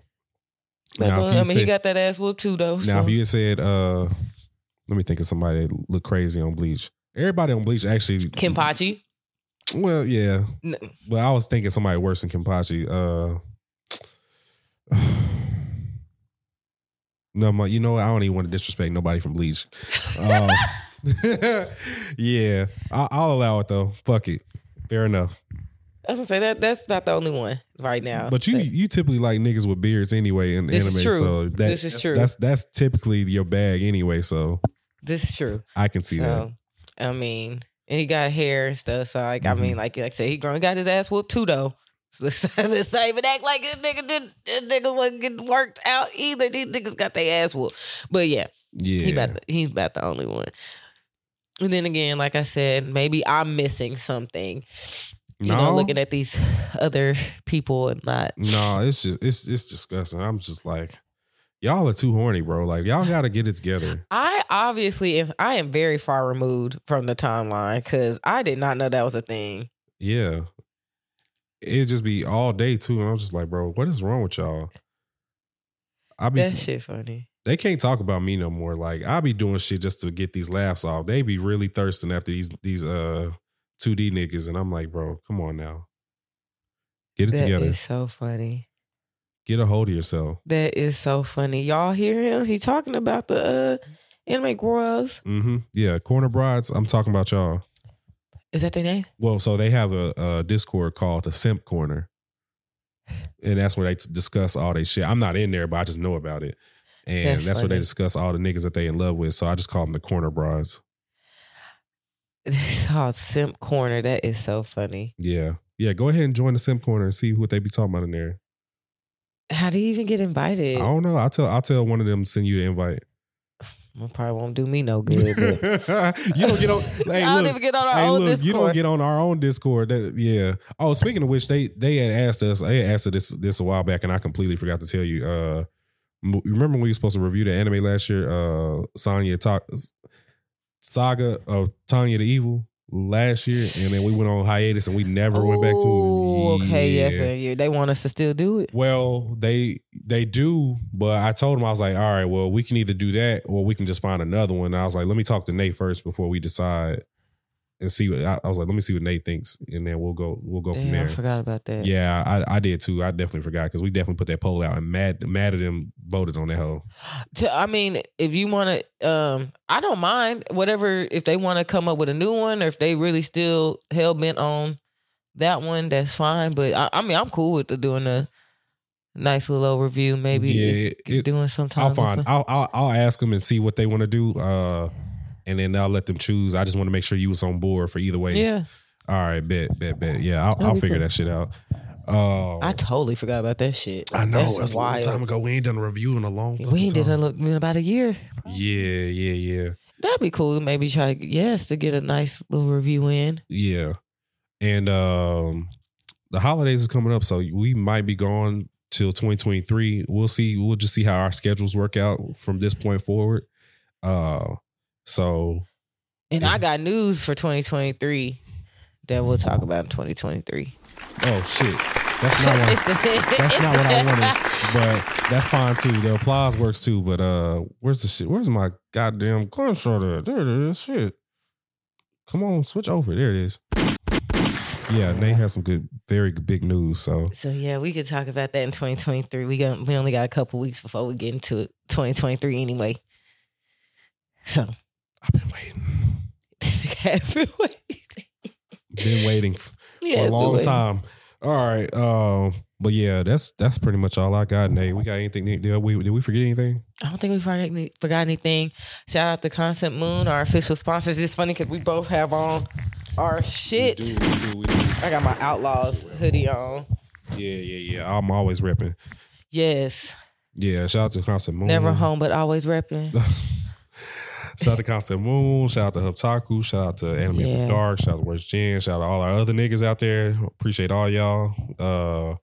But, Now, I mean, he said- got that ass whooped too though. Now, so. if you had said, uh, let me think of somebody that look crazy on Bleach. Everybody on Bleach actually. Kenpachi, Well, yeah. N- But I was thinking somebody worse than Kenpachi. Uh, No, my, you know what? I don't even want to disrespect nobody from Bleach. Um, yeah, I, I'll allow it though. Fuck it. Fair enough. I was gonna say that that's about the only one right now. But you you typically like niggas with beards anyway in This is anime, true. so that, This is true. That's that's typically your bag anyway. So this is true. I can see that. I mean, and he got hair and stuff. So like, Mhm. I mean, like, like I said, he grown got his ass whooped too though. So let's not even act like this nigga did. This nigga wasn't getting worked out either. These niggas got their ass whooped. But yeah, Yeah, he about the, he's about the only one. And then again, like I said, maybe I'm missing something. You know, looking at these other people and not. no, it's just it's it's disgusting. I'm just like, y'all are too horny, bro. Like y'all got to get it together. I obviously, am, I am very far removed from the timeline because I did not know that was a thing. Yeah, it'd just be all day too, and I'm just like, bro, what is wrong with y'all? I be That shit funny. they can't talk about me no more. Like I be doing shit just to get these laughs off. They be really thirsting after these these uh 2D niggas, and I'm like, bro, come on now, get it together. That is so funny. Get a hold of yourself. That is so funny. Y'all hear him? He talking about the uh, anime girls. hmm Yeah, corner brides. I'm talking about y'all. Is that their name? Well, so they have a, a Discord called the Simp Corner, and that's where they discuss all they shit. I'm not in there, but I just know about it, and That's that's, where they discuss all the niggas that they in love with. So I just call them the corner brides. It's called Simp Corner. That is so funny. Yeah, yeah. Go ahead and join the Simp Corner and see what they be talking about in there. How do you even get invited? I don't know. I'll tell. I'll tell one of them to send you the invite. Probably won't do me no good. But you don't get on. Hey, I don't look, even get on our hey, own look, Discord. you don't get on our own Discord. That yeah. Oh, speaking of which, they they had asked us. They had asked us this this a while back, and I completely forgot to tell you. Uh, remember when we were supposed to review the anime last year? Uh, Sonya Ta- Saga of Tanya the Evil last year, and then we went on hiatus, and we never went back to it. Okay, yes, Yeah. man. Yeah, they want us to still do it. Well, they they do, but I told them I was like, all right, well, we can either do that or we can just find another one. And I was like, let me talk to Nate first before we decide and see what I, I was like. Let me see what Nate thinks, and then we'll go we'll go from Damn, I there. forgot about that. Yeah, I, I did too. I definitely forgot because we definitely put that poll out and mad mad at them voted on that hoe. I mean, if you want to, um, I don't mind whatever. If they want to come up with a new one, or if they really still hell bent on that one, that's fine. But I, I mean, I'm cool with the doing a nice little overview. Maybe Yeah, it- it- doing sometime. I'll find. I'll, I'll I'll ask them and see what they want to do. Uh, and then I'll let them choose. I just want to make sure you was on board for either way. Yeah, All right, bet, bet, bet. Yeah, I'll, I'll figure cool. that shit out. Uh, I totally forgot about that shit. I know That's that's a long time ago. We ain't done a review in a long. Time. We ain't did time. it look in about a year. Yeah, yeah, yeah, That'd be cool. Maybe try yes to get a nice little review in. yeah. And um, the holidays is coming up, so we might be gone till 2023. We'll see. We'll just see how our schedules work out from this point forward. Uh, so And Yeah. I got news for 2023 that we'll talk about in 2023. oh shit, that's not what. That's not what I wanted, but that's fine too. The applause works too. But uh, where's the shit? Where's my goddamn gunshot at? There it is. Shit. Come on, switch over. There it is. Yeah, Nate has some good, very big news. So So yeah, we could talk about that in 2023. We got we only got a couple weeks before we get into it, 2023 anyway. So I've been waiting, this has been waiting. been waiting for Yeah, a long time. All right, um, but yeah, that's that's pretty much all I got. Nate, we got anything? Did we did we forget anything? I don't think we forgot, forgot anything. Shout out to Constant Moon, our official sponsors. It's funny because we both have on our shit. We do, we do, we do. I got my Outlaws hoodie on. Yeah, yeah, yeah. I'm always repping. Yes, Yeah, shout out to Constant Moon. never home but always repping. Shout out to Constant Moon. Shout out to Hubtaku. Shout out to Anime Yeah. Dark. Shout out to Worst Gen. Shout out to all our other niggas out there. Appreciate all y'all. Uh,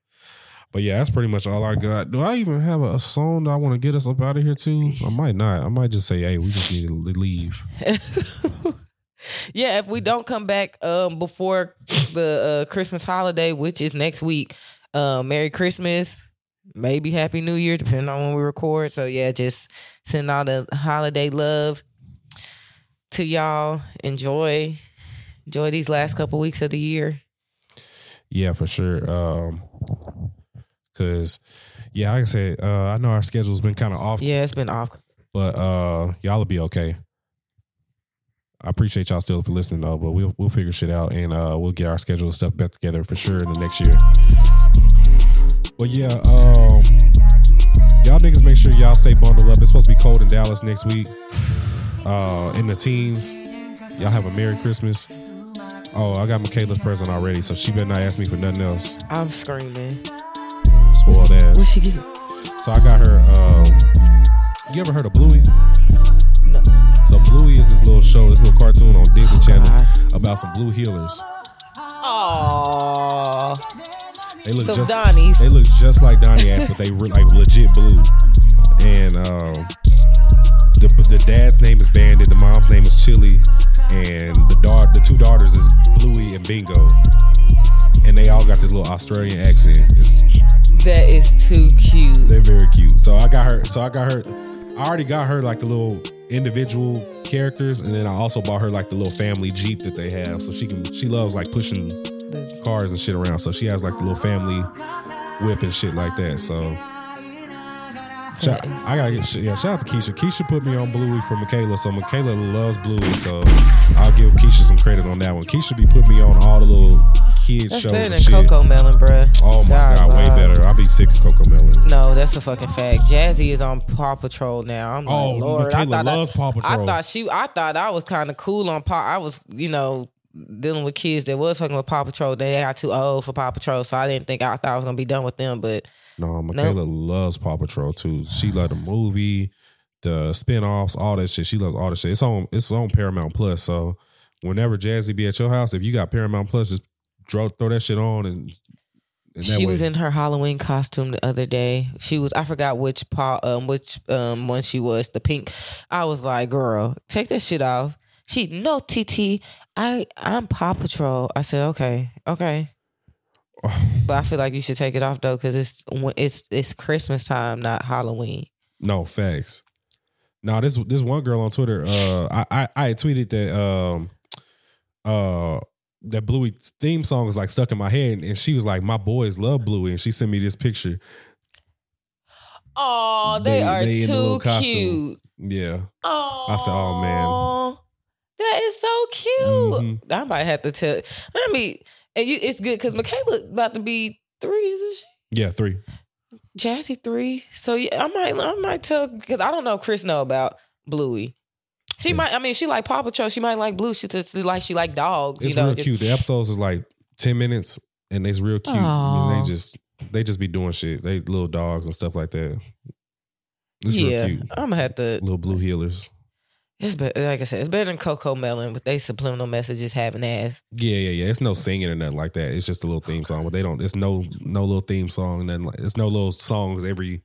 but yeah, that's pretty much all I got. Do I even have a, a song that I want to get us up out of here too? I might not. I might just say, hey, we just need to leave. yeah, if we don't come back um before the uh, Christmas holiday, which is next week, uh, Merry Christmas, maybe Happy New Year, depending on when we record. So yeah, just send all the holiday love to y'all. Enjoy, enjoy these last couple weeks of the year. Yeah, for sure. Um, Cause yeah, like I said, uh, I know our schedule's been kind of off, Yeah, it's been off. but uh, y'all will be okay. I appreciate y'all still for listening though, but we'll we'll figure shit out and uh, we'll get our schedule and stuff back together for sure in the next year. But yeah, um, y'all niggas make sure y'all stay bundled up. It's supposed to be cold in Dallas next week. Uh, in the teens, y'all have a Merry Christmas. Oh, I got Michaela's present already, so she better not ask me for nothing else. I'm screaming. Spoiled What ass. she get? So I got her. Um, you ever heard of Bluey? No. So Bluey is this little show, this little cartoon on Disney Channel God. about some blue heelers. Oh, They look some just Donnies. they look just like Donnie ass, but they re- like legit blue. And um, the the dad's name is Bandit, the mom's name is Chili, and the daughter, the two daughters is Bluey and Bingo. And they all got this little Australian accent. It's That is too cute. They're very cute. So I got her. So I got her. I already got her like the little individual characters, and then I also bought her like the little family jeep that they have. So she can. She loves like pushing cars and shit around. So she has like the little family whip and shit like that. So. Shout, I gotta get yeah. Shout out to Keisha. Keisha put me on Bluey for Michaela, so Michaela loves Bluey. So I'll give Keisha some credit on that one. Keisha be putting me on all the little kids That's shows better and than shit. Coco Melon, bruh. Oh my god, way better. I'll be sick of Coco Melon. No, that's a fucking fact. Jazzy is on Paw Patrol now. I'm Oh, like, Lord, Michaela I thought loves I, Paw Patrol. I thought she, I thought I was kind of cool on Paw. I was, you know, dealing with kids that was fucking with Paw Patrol. They got too old for Paw Patrol, so I didn't think I thought I was gonna be done with them. But No, Michaela loves Paw Patrol too. She loved the movie, the spin-offs, all that shit. She loves all that shit. It's on it's on Paramount Plus. So whenever Jazzy be at your house, if you got Paramount Plus, just throw throw that shit on and, she way. was in her Halloween costume the other day. She was, I forgot which paw, um, which um one she was. The pink. I was like, girl, take that shit off. She no TT. I I'm Paw Patrol. I said okay, okay. But I feel like you should take it off though, because it's it's it's Christmas time, not Halloween. No facts. No, this this one girl on Twitter, uh, I I, I had tweeted that um uh that Bluey theme song is like stuck in my head, and she was like, "My boys love Bluey," and she sent me this picture. Oh, They- they, are they in the little too costume. cute. Yeah, Oh, I said, "Oh, man." that is so cute. Mhm. I might have to tell. Let mean, and you, it's good because Michaela about to be three, isn't she? yeah, three. Jazzy three. So yeah, I might, I might tell because I don't know. Chris know about Bluey. She Yeah. might. I mean, she like Paw Patrol. She might like Blue. She just like she like dogs. It's you know, real cute. The episodes is like ten minutes, and it's real cute. I mean, they just they just be doing shit. They little dogs and stuff like that. It's yeah, real cute. I'm gonna have to. Little blue heelers. It's better, like I said, it's better than Coco Melon with they subliminal messages having ass. Yeah, yeah, yeah. It's no singing or nothing like that. It's just a little theme song, but they don't. It's no no little theme song. Nothing like. It's no little songs every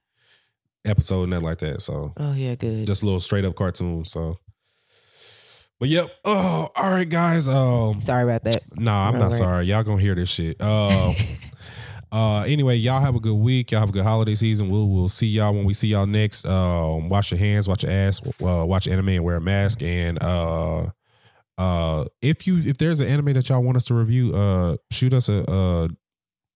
episode, nothing like that. So Oh yeah, good. just a little straight up cartoon. So. But yep. Oh, all right, guys. Um, Sorry about that. nah, I'm not Alright. sorry. Y'all gonna hear this shit. Uh, Uh, anyway, y'all have a good week. Y'all have a good holiday season. We'll we'll see y'all when we see y'all next. Um, wash your hands, wash your ass, uh, watch anime and wear a mask. And uh, uh, if you if there's an anime that y'all want us to review, uh, shoot us a, a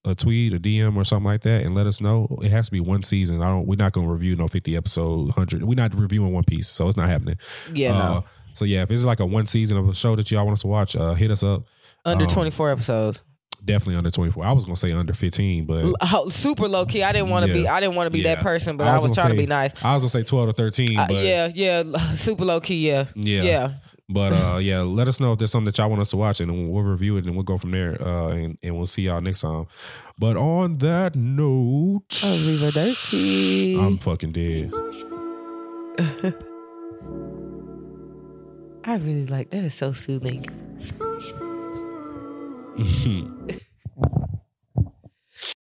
a tweet, a DM, or something like that, and let us know. It has to be one season. I don't. We're not gonna review no fifty episode, hundred. We're not reviewing One Piece, so it's not happening. Yeah, Uh, no. So yeah, if it's like a one season of a show that y'all want us to watch, uh, hit us up. Under um, 24 episodes. Definitely under twenty four. I was gonna say under fifteen, but L- super low key. I didn't want to be. I didn't want to be Yeah. that person, but I I was was, gonna trying to be nice. I was gonna say twelve or thirteen. Uh, yeah, yeah, super low key. Yeah, yeah, yeah. But uh, yeah, let us know if there's something that y'all want us to watch, and we'll review it, and we'll go from there. Uh, and, and we'll see y'all next time. But on that note, Arrivederci. I'm fucking dead. I really like that. Is so soothing. 嗯 哼